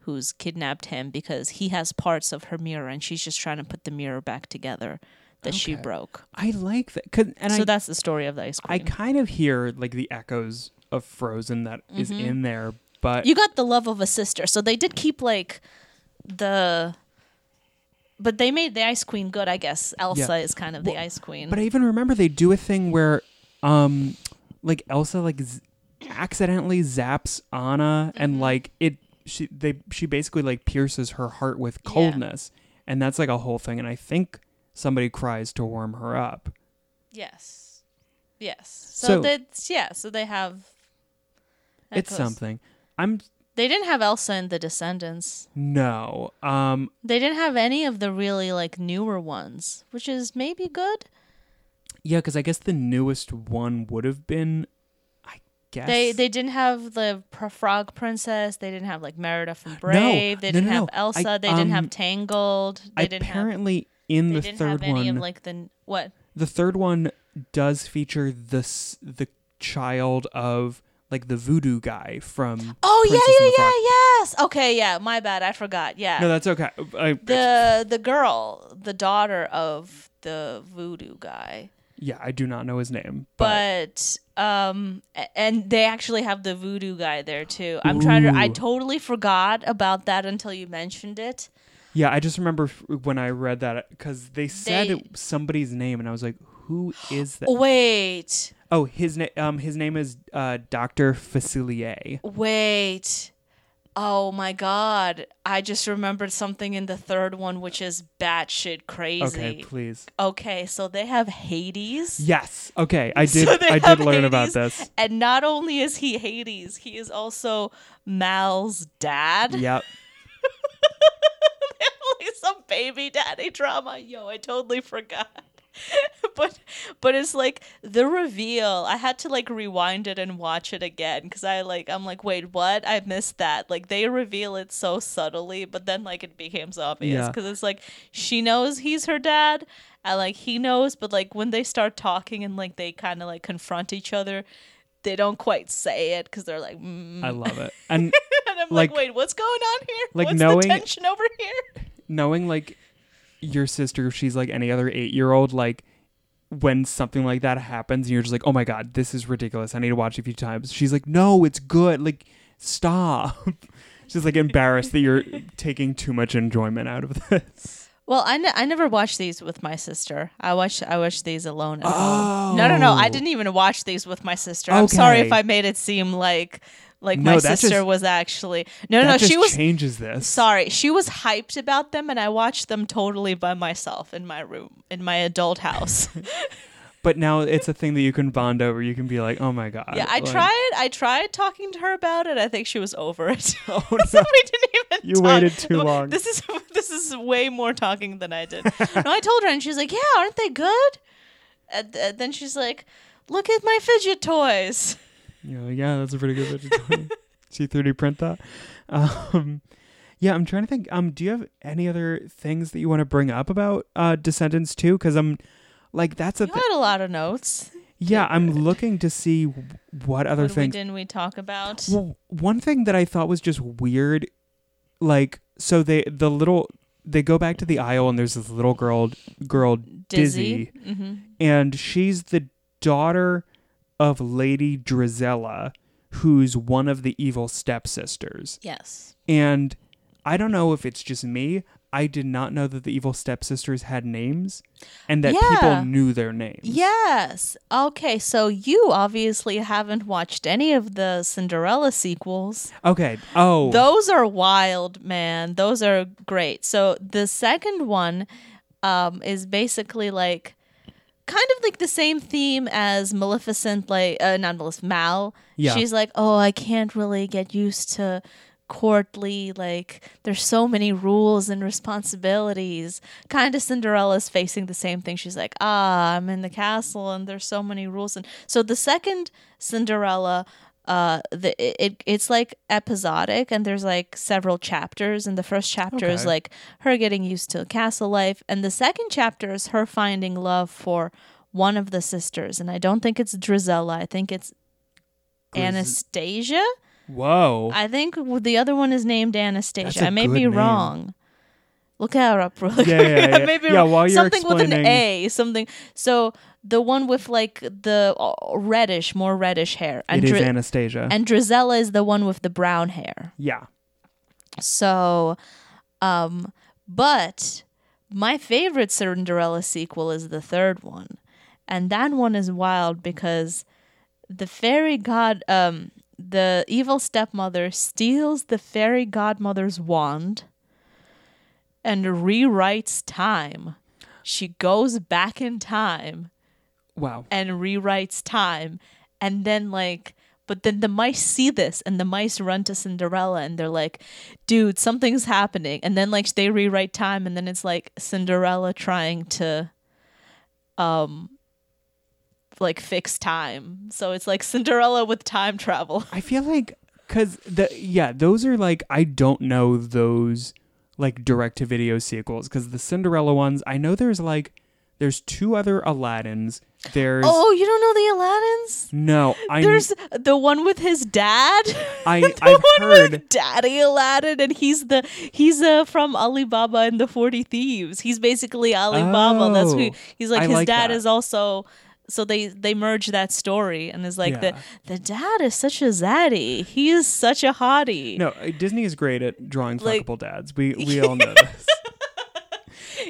C: who's kidnapped him because he has parts of her mirror and she's just trying to put the mirror back together that she
A: Okay.
C: broke
A: I like that. and
C: so
A: I
C: that's the story of the ice queen.
A: I kind of hear like the echoes of Frozen that is in there, but
C: Mm-hmm. you got the love of a sister so they did keep like the but they made the ice queen good i guess elsa is kind of the ice queen
A: But I even remember they do a thing where, um, like Elsa like z- accidentally zaps Anna,
C: Mm-hmm.
A: and like it, she they she basically like pierces her heart with coldness, and that's like a whole thing. And I think somebody cries to warm her up.
C: yes yes so,
A: So-
C: that's yeah so they have
A: It's
C: echoes.
A: something. I'm
C: they didn't have elsa in the descendants
A: no. Um,
C: they didn't have any of the really like newer ones which is maybe good
A: yeah, because I guess the newest one would have been, I guess
C: they they didn't have the frog princess they didn't have like merida from brave they
A: no,
C: didn't
A: no,
C: have
A: no. I-
C: elsa they didn't have
A: um,
C: tangled they didn't have
A: apparently in
C: they
A: the
C: didn't
A: third
C: have any
A: one
C: of like the what
A: the third one does feature the the child of like the voodoo guy from
C: Oh
A: Princess
C: yeah, yeah,
A: Frog.
C: yeah, yes. Okay, yeah. My bad. I forgot. Yeah.
A: No, that's okay. I,
C: the the girl, the daughter of the voodoo guy.
A: Yeah, I do not know his name, but,
C: but um and they actually have the voodoo guy there too i'm trying to i totally forgot about that until you mentioned it
A: yeah, I just remember f- when I read that because they said
C: They-
A: it, somebody's name, and I was like, "Who is that?"
C: wait
A: Oh, his name. Um, his name is uh, Doctor Facilier.
C: wait oh my god i just remembered something in the third one which is batshit crazy
A: Okay, please.
C: okay so they have hades
A: Yes. Okay, I <laughs>
C: So
A: did.
C: they
A: I
C: have
A: did learn about
C: Hades,
A: this.
C: and not only is he hades he is also mal's dad
A: Yep. <laughs>
C: some baby daddy drama. Yo, I totally forgot. <laughs> but but it's like the reveal. I had to like rewind it and watch it again because I like I'm like wait what I missed that. Like they reveal it so subtly, but then like it becomes obvious
A: Yeah.
C: because it's like she knows he's her dad. And like he knows, but like when they start talking and like they kind of like confront each other, they don't quite say it because they're like, mm.
A: I love it. And <laughs>
C: I'm like,
A: like-
C: wait, what's going on here?
A: like
C: what's
A: knowing-
C: the tension over here?
A: knowing like your sister, if she's like any other eight-year-old, like when something like that happens, and you're just like, "Oh my god, this is ridiculous. I need to watch it a few times." She's like, "No, it's good. Like, stop." <laughs> she's like embarrassed that you're <laughs> taking too much enjoyment out of this.
C: Well, I, ne- I never watched these with my sister. I watched I watched these alone at home. No, no, no. I
A: Oh.
C: didn't even watch these with my sister. I'm sorry if I made it seem like like
A: No,
C: my sister
A: just-
C: was actually no, no,
A: that
C: no.
A: just
C: She was
A: changes this.
C: sorry. She was hyped about them, and I watched them totally by myself in my room in my adult house. <laughs>
A: But now it's a thing that you can bond over. You can be like, "Oh my god."
C: yeah, I
A: like-
C: tried. I tried talking to her about it. I think she was over it. <laughs>
A: Oh, <laughs>
C: so we didn't even.
A: You
C: talk.
A: waited too long.
C: This is this is way more talking than I did. no, I told her, and she's like, "Yeah, aren't they good?" And, and then she's like, "Look at my fidget toys."
A: You're like, yeah, that's a pretty good vegetarian. <laughs> See 3D print that. Um, yeah, I'm trying to think. Um, do you have any other things that you want to bring up about uh, Descendants 2? Because I'm like, that's a
C: You
A: thi-
C: had a lot of notes.
A: yeah. I'm looking to see what other
C: What we,
A: things.
C: didn't we talk about?
A: Well, one thing that I thought was just weird, like, so they the little they go back to the isle and there's this little girl girl Dizzy,
C: hmm
A: and she's the daughter of Lady Drizella, who's one of the evil stepsisters.
C: Yes.
A: And I don't know if it's just me. I did not know that the evil stepsisters had names and that
C: Yeah.
A: people knew their names.
C: Yes. Okay. So you obviously haven't watched any of the Cinderella sequels.
A: Okay. Oh.
C: Those are wild, man. Those are great. So the second one um, is basically like kind of like the same theme as Maleficent, like uh, not Maleficent, Mal.
A: Yeah.
C: She's like, oh, I can't really get used to courtly like there's so many rules and responsibilities kind of cinderella's facing the same thing she's like ah i'm in the castle and there's so many rules and so the second cinderella uh the it, it it's like episodic and there's like several chapters and the first chapter is like her getting used to castle life and the second chapter is her finding love for one of the sisters and i don't think it's drizella i think it's anastasia
A: Whoa.
C: I think the other one is named Anastasia. I may be
A: name.
C: wrong. Look her up really
A: Yeah, yeah, <laughs> yeah. Yeah, while you're
C: something with an A, something. So the one with like the uh, reddish, more reddish hair, and
A: it is
C: Dri-
A: Anastasia.
C: and Drizella is the one with the brown hair.
A: yeah.
C: So, um, but my favorite Cinderella sequel is the third one, and that one is wild because the fairy god, um, the evil stepmother steals the fairy godmother's wand and rewrites time. She goes back in time
A: Wow.
C: and rewrites time. And then like but then the mice see this and the mice run to Cinderella and they're like dude something's happening. And then like they rewrite time and then it's like Cinderella trying to um like fix time. So it's like Cinderella with time travel.
A: I feel like because the yeah, those are like I don't know those like direct to video sequels because the Cinderella ones I know there's like there's two other Aladdins There's
C: Oh, you don't know the Aladdins?
A: no, I
C: There's the one with his dad.
A: I <laughs>
C: the
A: I've
C: one with
A: heard
C: Daddy Aladdin, and he's the he's uh, from Alibaba and the Forty Thieves. He's basically Alibaba. That's who
A: Oh,
C: he's like.
A: I
C: his
A: like
C: dad
A: that.
C: is also. So they they merge that story, and it's like the
A: Yeah.
C: the dad is such a zaddy. He is such a hottie.
A: no. uh, Disney is great at drawing
C: Like-
A: fuckable dads. We we <laughs> all know this.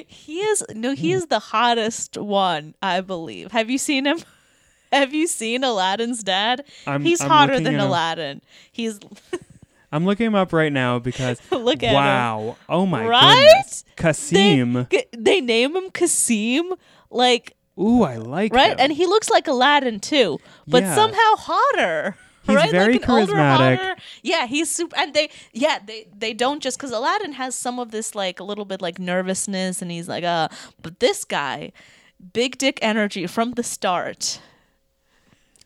C: He is no, he
A: Mm.
C: is the hottest one, I believe. Have you seen him? <laughs> Have you seen Aladdin's dad?
A: I'm-
C: He's
A: I'm
C: hotter than. Aladdin. He's <laughs>
A: I'm looking him up right now because <laughs>
C: Look at him.
A: wow. Oh my God.
C: Right?
A: goodness. Cassim.
C: they, they name him Cassim, like
A: Ooh, I like
C: right,
A: him.
C: and he looks like Aladdin too, but
A: Yeah.
C: somehow hotter.
A: He's
C: right?
A: very
C: like an older,
A: charismatic.
C: Yeah, he's super, and they, yeah, they, they don't just because Aladdin has some of this like a little bit like nervousness, and he's like, uh, but this guy, big dick energy from the start.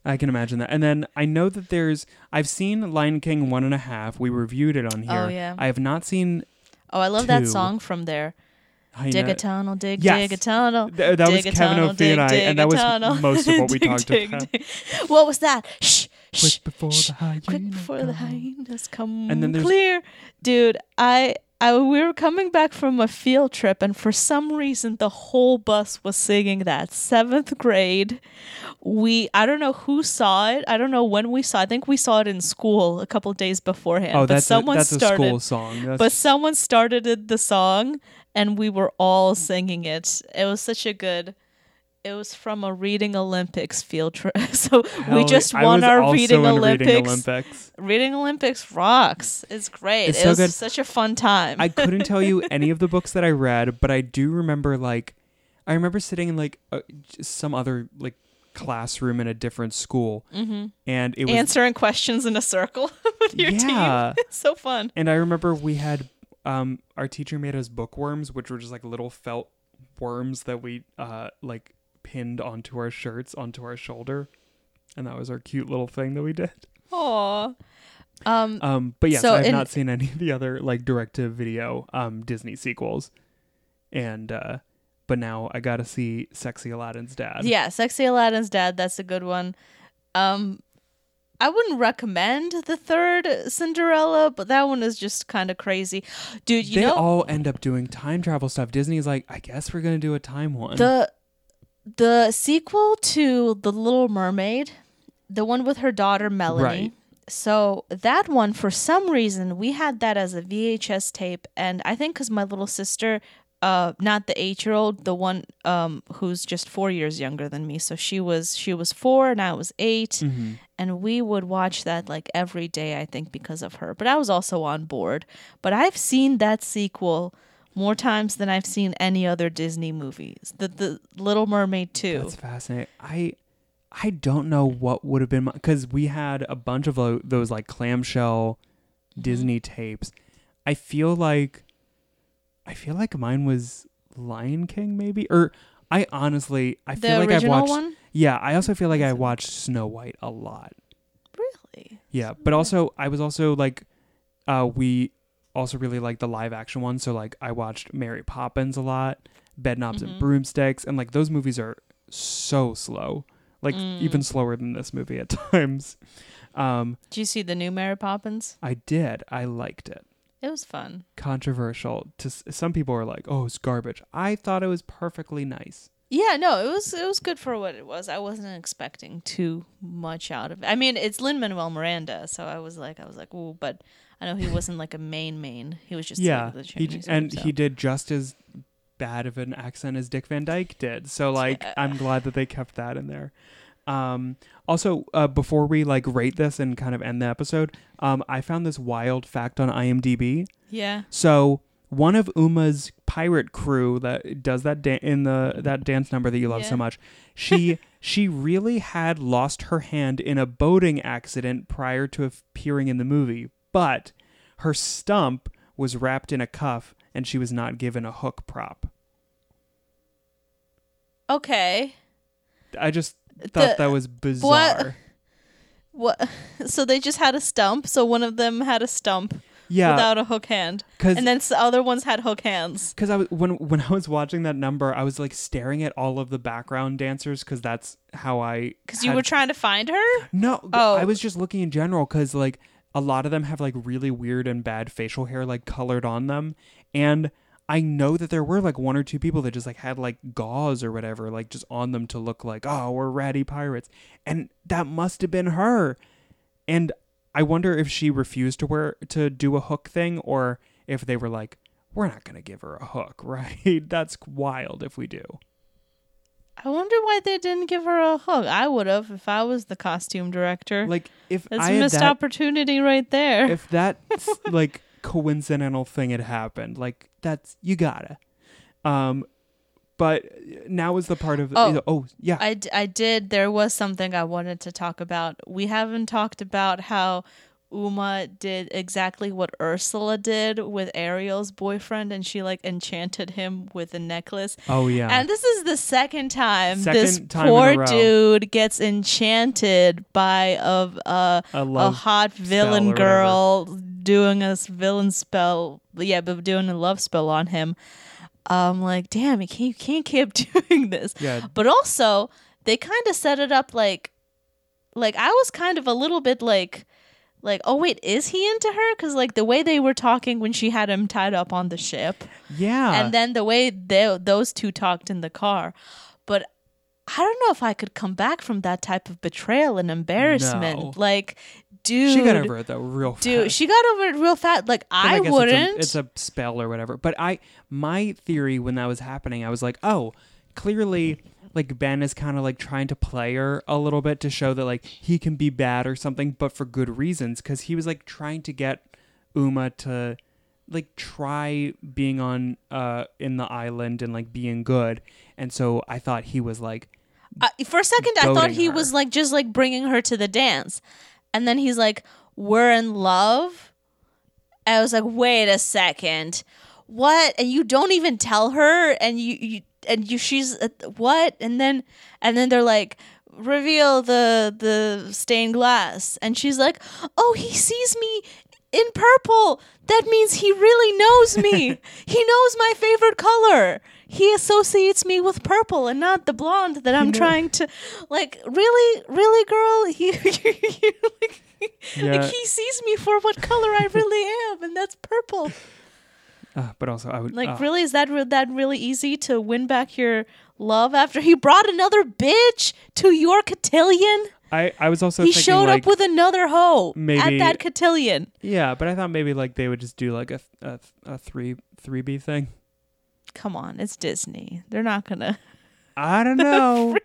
A: I can imagine that. And then I know that there's I've seen Lion King one and a half. We reviewed it on here.
C: Oh, yeah.
A: I have not seen
C: Oh, I love that song from there.
A: Hyena-
C: Dig a tunnel, dig,
A: Yes.
C: dig a tunnel.
A: Th- that was
C: dig a
A: Kevin O'Fee and I,
C: dig
A: and that was most of what we <laughs> talked about.
C: What was that? Shh, shh,
A: Quick before
C: shh.
A: the hyena
C: Quick before the hyenas come
A: And then there's-
C: clear. Dude, I, I we were coming back from a field trip and for some reason the whole bus was singing that. Seventh grade. We I don't know who saw it. I don't know when we saw it. I think we saw it in school a couple days beforehand.
A: Oh,
C: but
A: that's
C: someone
A: a, that's
C: started
A: a school song. That's,
C: but someone started the song and we were all singing it. It was such a good it was from a reading Olympics field trip. <laughs> So we just won our reading Olympics.
A: Reading Olympics.
C: Reading Olympics rocks. It's great.
A: It's
C: it
A: so
C: was
A: good.
C: such a fun time.
A: I couldn't tell you <laughs> any of the books that I read, but I do remember like I remember sitting in like some other like classroom in a different school,
C: mm-hmm.
A: and it was
C: Answering questions in a circle <laughs> with your team.
A: yeah.
C: It's so fun.
A: And I remember we had um our teacher made us bookworms, which were just like little felt worms that we uh like pinned onto our shirts onto our shoulder. And that was our cute little thing that we did.
C: Aw. Um,
A: Um but yes,
C: So
A: I've
C: in-
A: not seen any of the other like direct to video um Disney sequels. And uh but now I gotta see Sexy Aladdin's dad.
C: yeah, Sexy Aladdin's Dad, that's a good one. Um I wouldn't recommend the third Cinderella, but that one is just kind of crazy. Dude, you
A: they
C: know
A: all end up doing time travel stuff. Disney's like, I guess we're gonna do a time one.
C: the the sequel to The Little Mermaid, the one with her daughter Melanie.
A: Right.
C: So that one, for some reason, we had that as a VHS tape, and I think because my little sister, uh, not the eight-year-old, the one um who's just four years younger than me, so she was she was four and I was 8
A: Mhm.
C: and we would watch that like every day. I think because of her, but I was also on board. But I've seen that sequel more times than I've seen any other Disney movies. The the Little Mermaid too.
A: That's fascinating. I I don't know what would have been because we had a bunch of lo- those like clamshell
C: Mm-hmm.
A: Disney tapes. I feel like I feel like mine was Lion King maybe or I honestly I
C: the
A: feel like I've watched
C: one.
A: Yeah, I also feel like I watched Snow White a lot.
C: Really?
A: Yeah, but also I was also like uh we also really like the live action ones, so like I watched Mary Poppins a lot, Bedknobs and
C: Mhm.
A: Broomsticks and like those movies are so slow. Like
C: Mm.
A: even slower than this movie at <laughs> times. Um
C: Did you see the new Mary Poppins?
A: I did. I liked it.
C: It was fun.
A: Controversial. To s- some people are like, "Oh, it's garbage." I thought it was perfectly nice.
C: Yeah, no, it was it was good for what it was. I wasn't expecting too much out of it. I mean, it's Lin Manuel Miranda, so I was like, I was like, ooh, but I know he wasn't like a main main. He was just
A: yeah,
C: like the
A: he
C: sweep,
A: and
C: so.
A: he did just as bad of an accent as Dick Van Dyke did. So like, I'm glad that they kept that in there. Um, also, uh, before we like rate this and kind of end the episode, um, I found this wild fact on IMDb.
C: yeah.
A: So one of Uma's pirate crew that does that da- in the that dance number that you love so much, she <laughs> she really had lost her hand in a boating accident prior to appearing in the movie, but her stump was wrapped in a cuff and she was not given a hook prop.
C: Okay.
A: I just thought
C: The-
A: that was bizarre. <laughs>
C: What? So they just had a stump. So one of them had a stump
A: Yeah.
C: without a hook hand, and then s- other ones had hook hands.
A: Because I was when when I was watching that number, I was like staring at all of the background dancers because that's how I.
C: Because you were trying to find her.
A: No,
C: Oh.
A: I was just looking in general because like a lot of them have like really weird and bad facial hair like colored on them, and I know that there were like one or two people that just like had like gauze or whatever like just on them to look like oh we're ratty pirates, and that must have been her, and I wonder if she refused to wear to do a hook thing or if they were like we're not gonna give her a hook <laughs> right? That's wild if we do
C: I wonder why they didn't give her a hug. I would have if I was the costume director.
A: like if
C: That's
A: I
C: a missed
A: that,
C: opportunity right there.
A: if that <laughs> like coincidental thing had happened like that's you gotta um but now is the part of
C: Oh.
A: oh yeah
C: I, d- I did. There was something I wanted to talk about. We haven't talked about how Uma did exactly what Ursula did with Ariel's boyfriend, and she like enchanted him with a necklace.
A: oh yeah
C: And this is the second time
A: Second
C: this
A: time
C: poor dude gets enchanted by uh, a
A: a,
C: a
A: a
C: hot villain girl doing a villain spell. Yeah, but doing a love spell on him. I'm like, damn, you can't, you can't keep <laughs> doing this.
A: yeah
C: But also, they kind of set it up like, like I was kind of a little bit like, like, oh wait, is he into her? Because like the way they were talking when she had him tied up on the ship,
A: yeah
C: and then the way they, those two talked in the car. But I don't know if I could come back from that type of betrayal and embarrassment.
A: No.
C: Like, dude,
A: she got over it though real
C: dude,
A: fast.
C: she got over it real fast. Like
A: 'Cause
C: I,
A: guess it's a-
C: wouldn't.
A: It's a, spell or whatever. But I, my theory when that was happening, I was like, oh, clearly, like Ben is kind of like trying to play her a little bit to show that like he can be bad or something, but for good reasons. Because he was like trying to get Uma to like try being on uh in the island and like being good. And so I thought he was like,
C: I, for a second, I thought he
A: her.
C: was like just like bringing her to the dance, and then he's like, "We're in love." I was like, "Wait a second, what?" And you don't even tell her, and you, you and you she's uh, what? And then and then they're like, "Reveal the the stained glass," and she's like, "Oh, he sees me." In purple. That means he really knows me. <laughs> he knows my favorite color. He associates me with purple and not the blonde that I'm <laughs> trying to like really really girl <laughs> he like,
A: Yeah.
C: like he sees me for what color I really am and that's purple.
A: Uh, but also I would
C: Like
A: uh,
C: really is that re- that really easy to win back your love after he brought another bitch to your cotillion?
A: I I was also
C: he
A: thinking,
C: showed
A: like,
C: up with another hoe
A: maybe-
C: at that cotillion.
A: yeah, but I thought maybe like they would just do like a a, a three three B thing.
C: Come on, it's Disney. They're not gonna
A: I don't <laughs> know.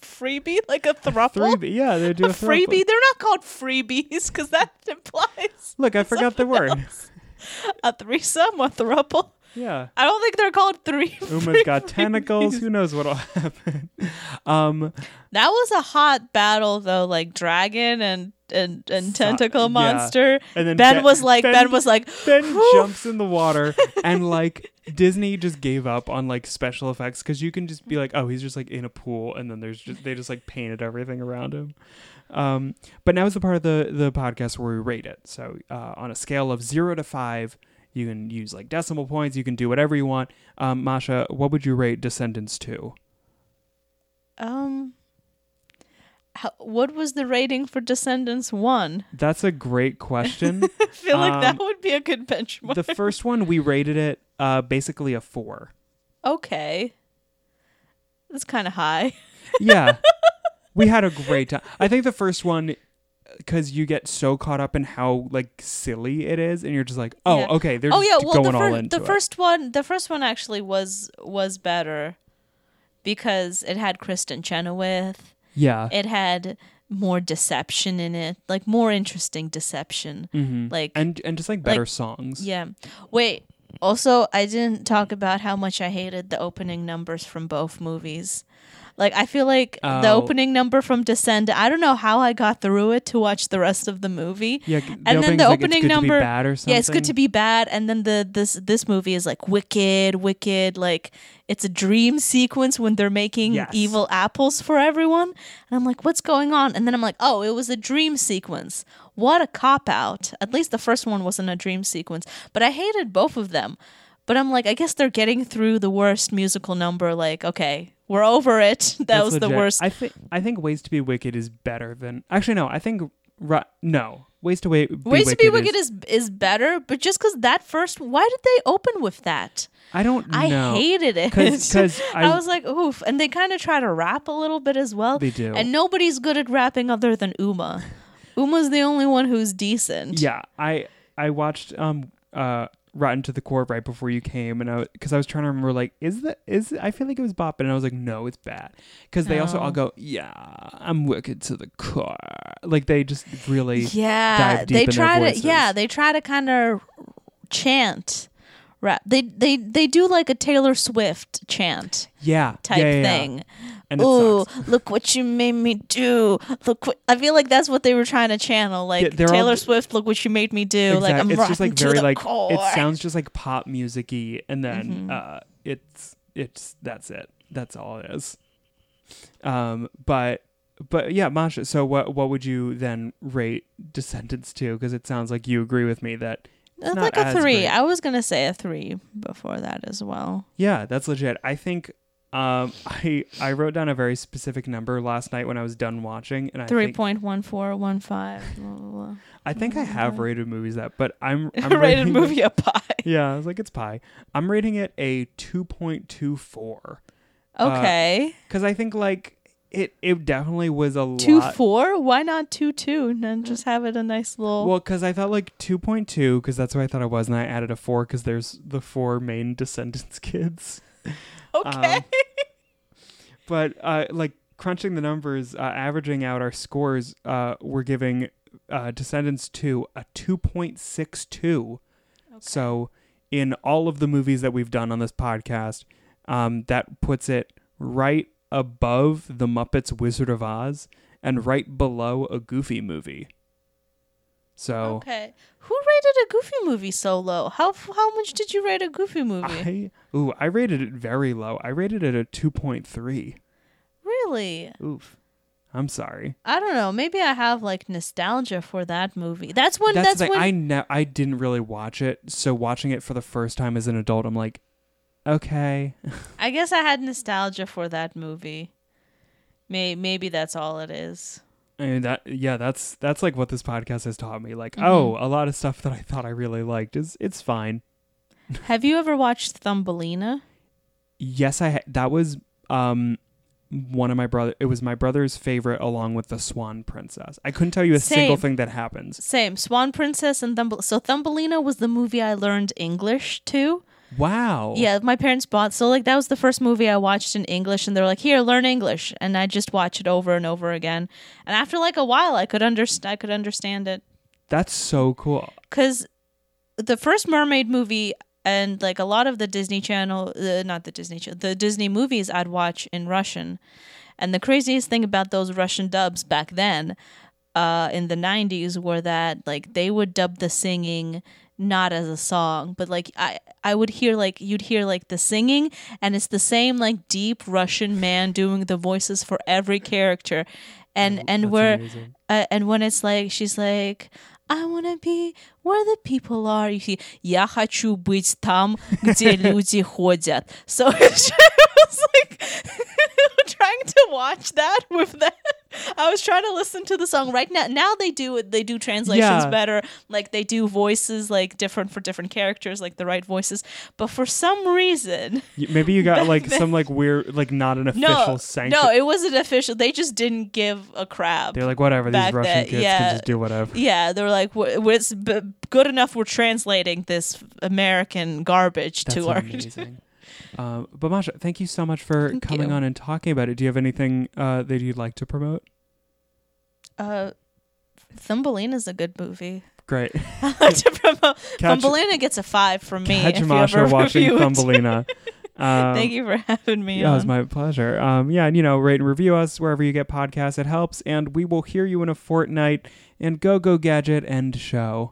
C: freebie like a thruple.
A: Freebie, yeah, they do
C: a
A: a
C: freebie. They're not called freebies because that implies
A: Look, I <laughs> forgot the word.
C: else. <laughs> a threesome, a thruple.
A: Yeah,
C: I don't think they're called three.
A: Uma's got tentacles. Who knows what'll happen? Um,
C: That was a hot battle though, like dragon and and, and tentacle
A: yeah.
C: monster.
A: and then
C: Ben, was like, Ben, was like,
A: Ben
C: "Whew."
A: jumps in the water, <laughs> and like Disney just gave up on like special effects because you can just be like, oh, he's just like in a pool, and then there's just they just like painted everything around him. Um, but now is the part of the the podcast where we rate it. So uh, on a scale of zero to five, you can use like decimal points. You can do whatever you want. Um, Masha, what would you rate Descendants 2?
C: um, how, what was the rating for Descendants One?
A: That's a great question. <laughs>
C: I feel like that
A: Um,
C: would be a good benchmark.
A: the first one we rated it uh, basically a four.
C: okay, that's kind of high.
A: Yeah. <laughs> we had a great time. I think the first one because you get so caught up in how like silly it is, and you're just like, oh,
C: Yeah.
A: okay, they're
C: oh yeah, well
A: going
C: the,
A: all into
C: the
A: it.
C: first one, the first one actually was was better because it had Kristin Chenoweth.
A: yeah,
C: It had more deception in it, like more interesting deception.
A: hmm
C: Like
A: and and just like better
C: like-
A: songs.
C: Yeah. Wait. Also, I didn't talk about how much I hated the opening numbers from both movies. Like I feel like the
A: Oh.
C: opening number from Descend. I don't know how I got through it to watch the rest of the movie.
A: Yeah, the
C: and then the opening
A: good to be
C: number,
A: bad or
C: yeah, it's good to be bad. And then the this this movie is like wicked, wicked. Like it's a dream sequence when they're making
A: Yes.
C: evil apples for everyone. And I'm like, what's going on? And then I'm like, oh, it was a dream sequence. What a cop out. At least the first one wasn't a dream sequence, but I hated both of them. But I'm like, I guess they're getting through the worst musical number. Like, okay, we're over it. <laughs> That
A: That's
C: was the worst.
A: I think I think Ways to Be Wicked is better than actually no. I think ru- no Ways to Wait. Be
C: Ways to Be
A: Wicked
C: Wicked is is better, but just because that first, why did they open with that?
A: I don't
C: I
A: know.
C: hated it
A: 'cause <laughs>
C: I,
A: I-
C: was like, oof. And they kind of try to rap a little bit as well.
A: They do.
C: And nobody's good at rapping other than Uma. Uma's the only one who's decent.
A: Yeah, I I watched um uh Rotten to the Core right before you came, and I because I was trying to remember like is that is I feel like it was bop, and I was like no, it's bad because they also
C: Oh.
A: all go yeah I'm wicked to the core, like they just really
C: Yeah, they try to. Yeah, they try to kind of chant, rap. They they they do like a Taylor Swift chant
A: yeah
C: type
A: yeah, yeah, yeah. And sucks.
C: look what you made me do. Look what I feel like that's what they were trying to channel. Like
A: Yeah, they're all
C: Taylor Swift, look what you made me do. Like I'm
A: it's just like very
C: the
A: like
C: core.
A: it sounds just like pop musicy, and then
C: Mm-hmm.
A: uh it's it's that's it. That's all it is. Um, but but yeah, Masha. So what what would you then rate Descendants 2? Because it sounds like you agree with me that
C: like a three.
A: great.
C: I was gonna say a three before that as well.
A: Yeah, that's legit. I think um <laughs> I I wrote down a very specific number last night when I was done watching, and I
C: Three
A: think,
C: point one four one five.
A: I think I have rated movies that, but I'm, I'm <laughs>
C: Rated
A: it-
C: movie a pie. <laughs>
A: Yeah, I was like, it's pie. I'm rating it a two point two four.
C: Okay.
A: because I think like it it definitely was a
C: two
A: lot.
C: four? Why not two two? And then just have it a nice little.
A: Well, because I thought like two point two, because that's what I thought it was, and I added a four because there's the four main Descendants kids. <laughs>
C: okay.
A: um, But uh, like crunching the numbers, uh, averaging out our scores, uh, we're giving uh, Descendants two a two point six two. So in all of the movies that we've done on this podcast, um, that puts it right above the Muppets Wizard of Oz and right below a Goofy movie. So
C: Okay. Who rated a Goofy movie so low? How how much did you rate a Goofy movie?
A: I ooh, I rated it very low. I rated it a two point three.
C: really?
A: Oof. I'm sorry.
C: I don't know. Maybe I have like nostalgia for that movie. That's when
A: that's,
C: that's,
A: the
C: when
A: I ne- I didn't really watch it, so watching it for the first time as an adult, I'm like, okay.
C: I guess I had nostalgia for that movie. May maybe that's all it is.
A: And that yeah, that's that's like what this podcast has taught me. Like,
C: Mhm.
A: oh, a lot of stuff that I thought I really liked is it's fine.
C: Have you ever watched Thumbelina?
A: Yes, I ha- that was um one of my brother. It was my brother's favorite, along with the Swan Princess. I couldn't tell you a single thing that happens.
C: Same. Swan Princess and Thumbel. So Thumbelina was the movie I learned English to.
A: Wow.
C: Yeah, my parents bought. So like that was the first movie I watched in English, and they're like, "Here, learn English," and I just watch it over and over again. And after like a while, I could understand. I could understand it
A: that's so cool.
C: because the first Mermaid movie and like a lot of the Disney Channel, uh, not the Disney Channel, the Disney movies I'd watch in Russian. And the craziest thing about those Russian dubs back then, uh, in the '90s, were that like they would dub the singing not as a song, but like I I would hear like you'd hear like the singing, and it's the same like deep Russian man doing the voices for every character, and and
A: That's
C: where
A: amazing.
C: uh, and when it's like she's like I wanna be where the people are. You see, я хочу быть там, где <laughs> люди ходят. So <laughs> it's I was like <laughs> trying to watch that with that. <laughs> I was trying to listen to the song right now. Now they do. They do translations
A: Yeah.
C: better. Like they do voices like different for different characters, like the right voices. But for some reason,
A: Maybe you got <laughs> like
C: then-
A: some like <laughs> weird, like not an official
C: no,
A: sanction.
C: no, it wasn't official. They just didn't give a crap.
A: They're like, whatever. These Russian
C: then,
A: kids
C: yeah.
A: can just do whatever.
C: Yeah, they're like, "W- w- it's good enough. We're translating this American garbage
A: That's
C: to our.
A: amazing. Um, but Masha, thank you so much for
C: Thank
A: coming
C: you.
A: on and talking about it. Do you have anything uh, that you'd like to promote?
C: Uh, Thumbelina is a good movie.
A: Great.
C: I <laughs> like to promote. <laughs>
A: Catch,
C: Thumbelina gets a five from me.
A: catch
C: if you
A: Masha
C: ever <laughs>
A: watching. Thumbelina. Um,
C: Thank you for having me
A: Yeah, it was my pleasure. Um, yeah, and you know, rate and review us wherever you get podcasts. It helps, and we will hear you in a fortnight. And go, go, gadget, end show.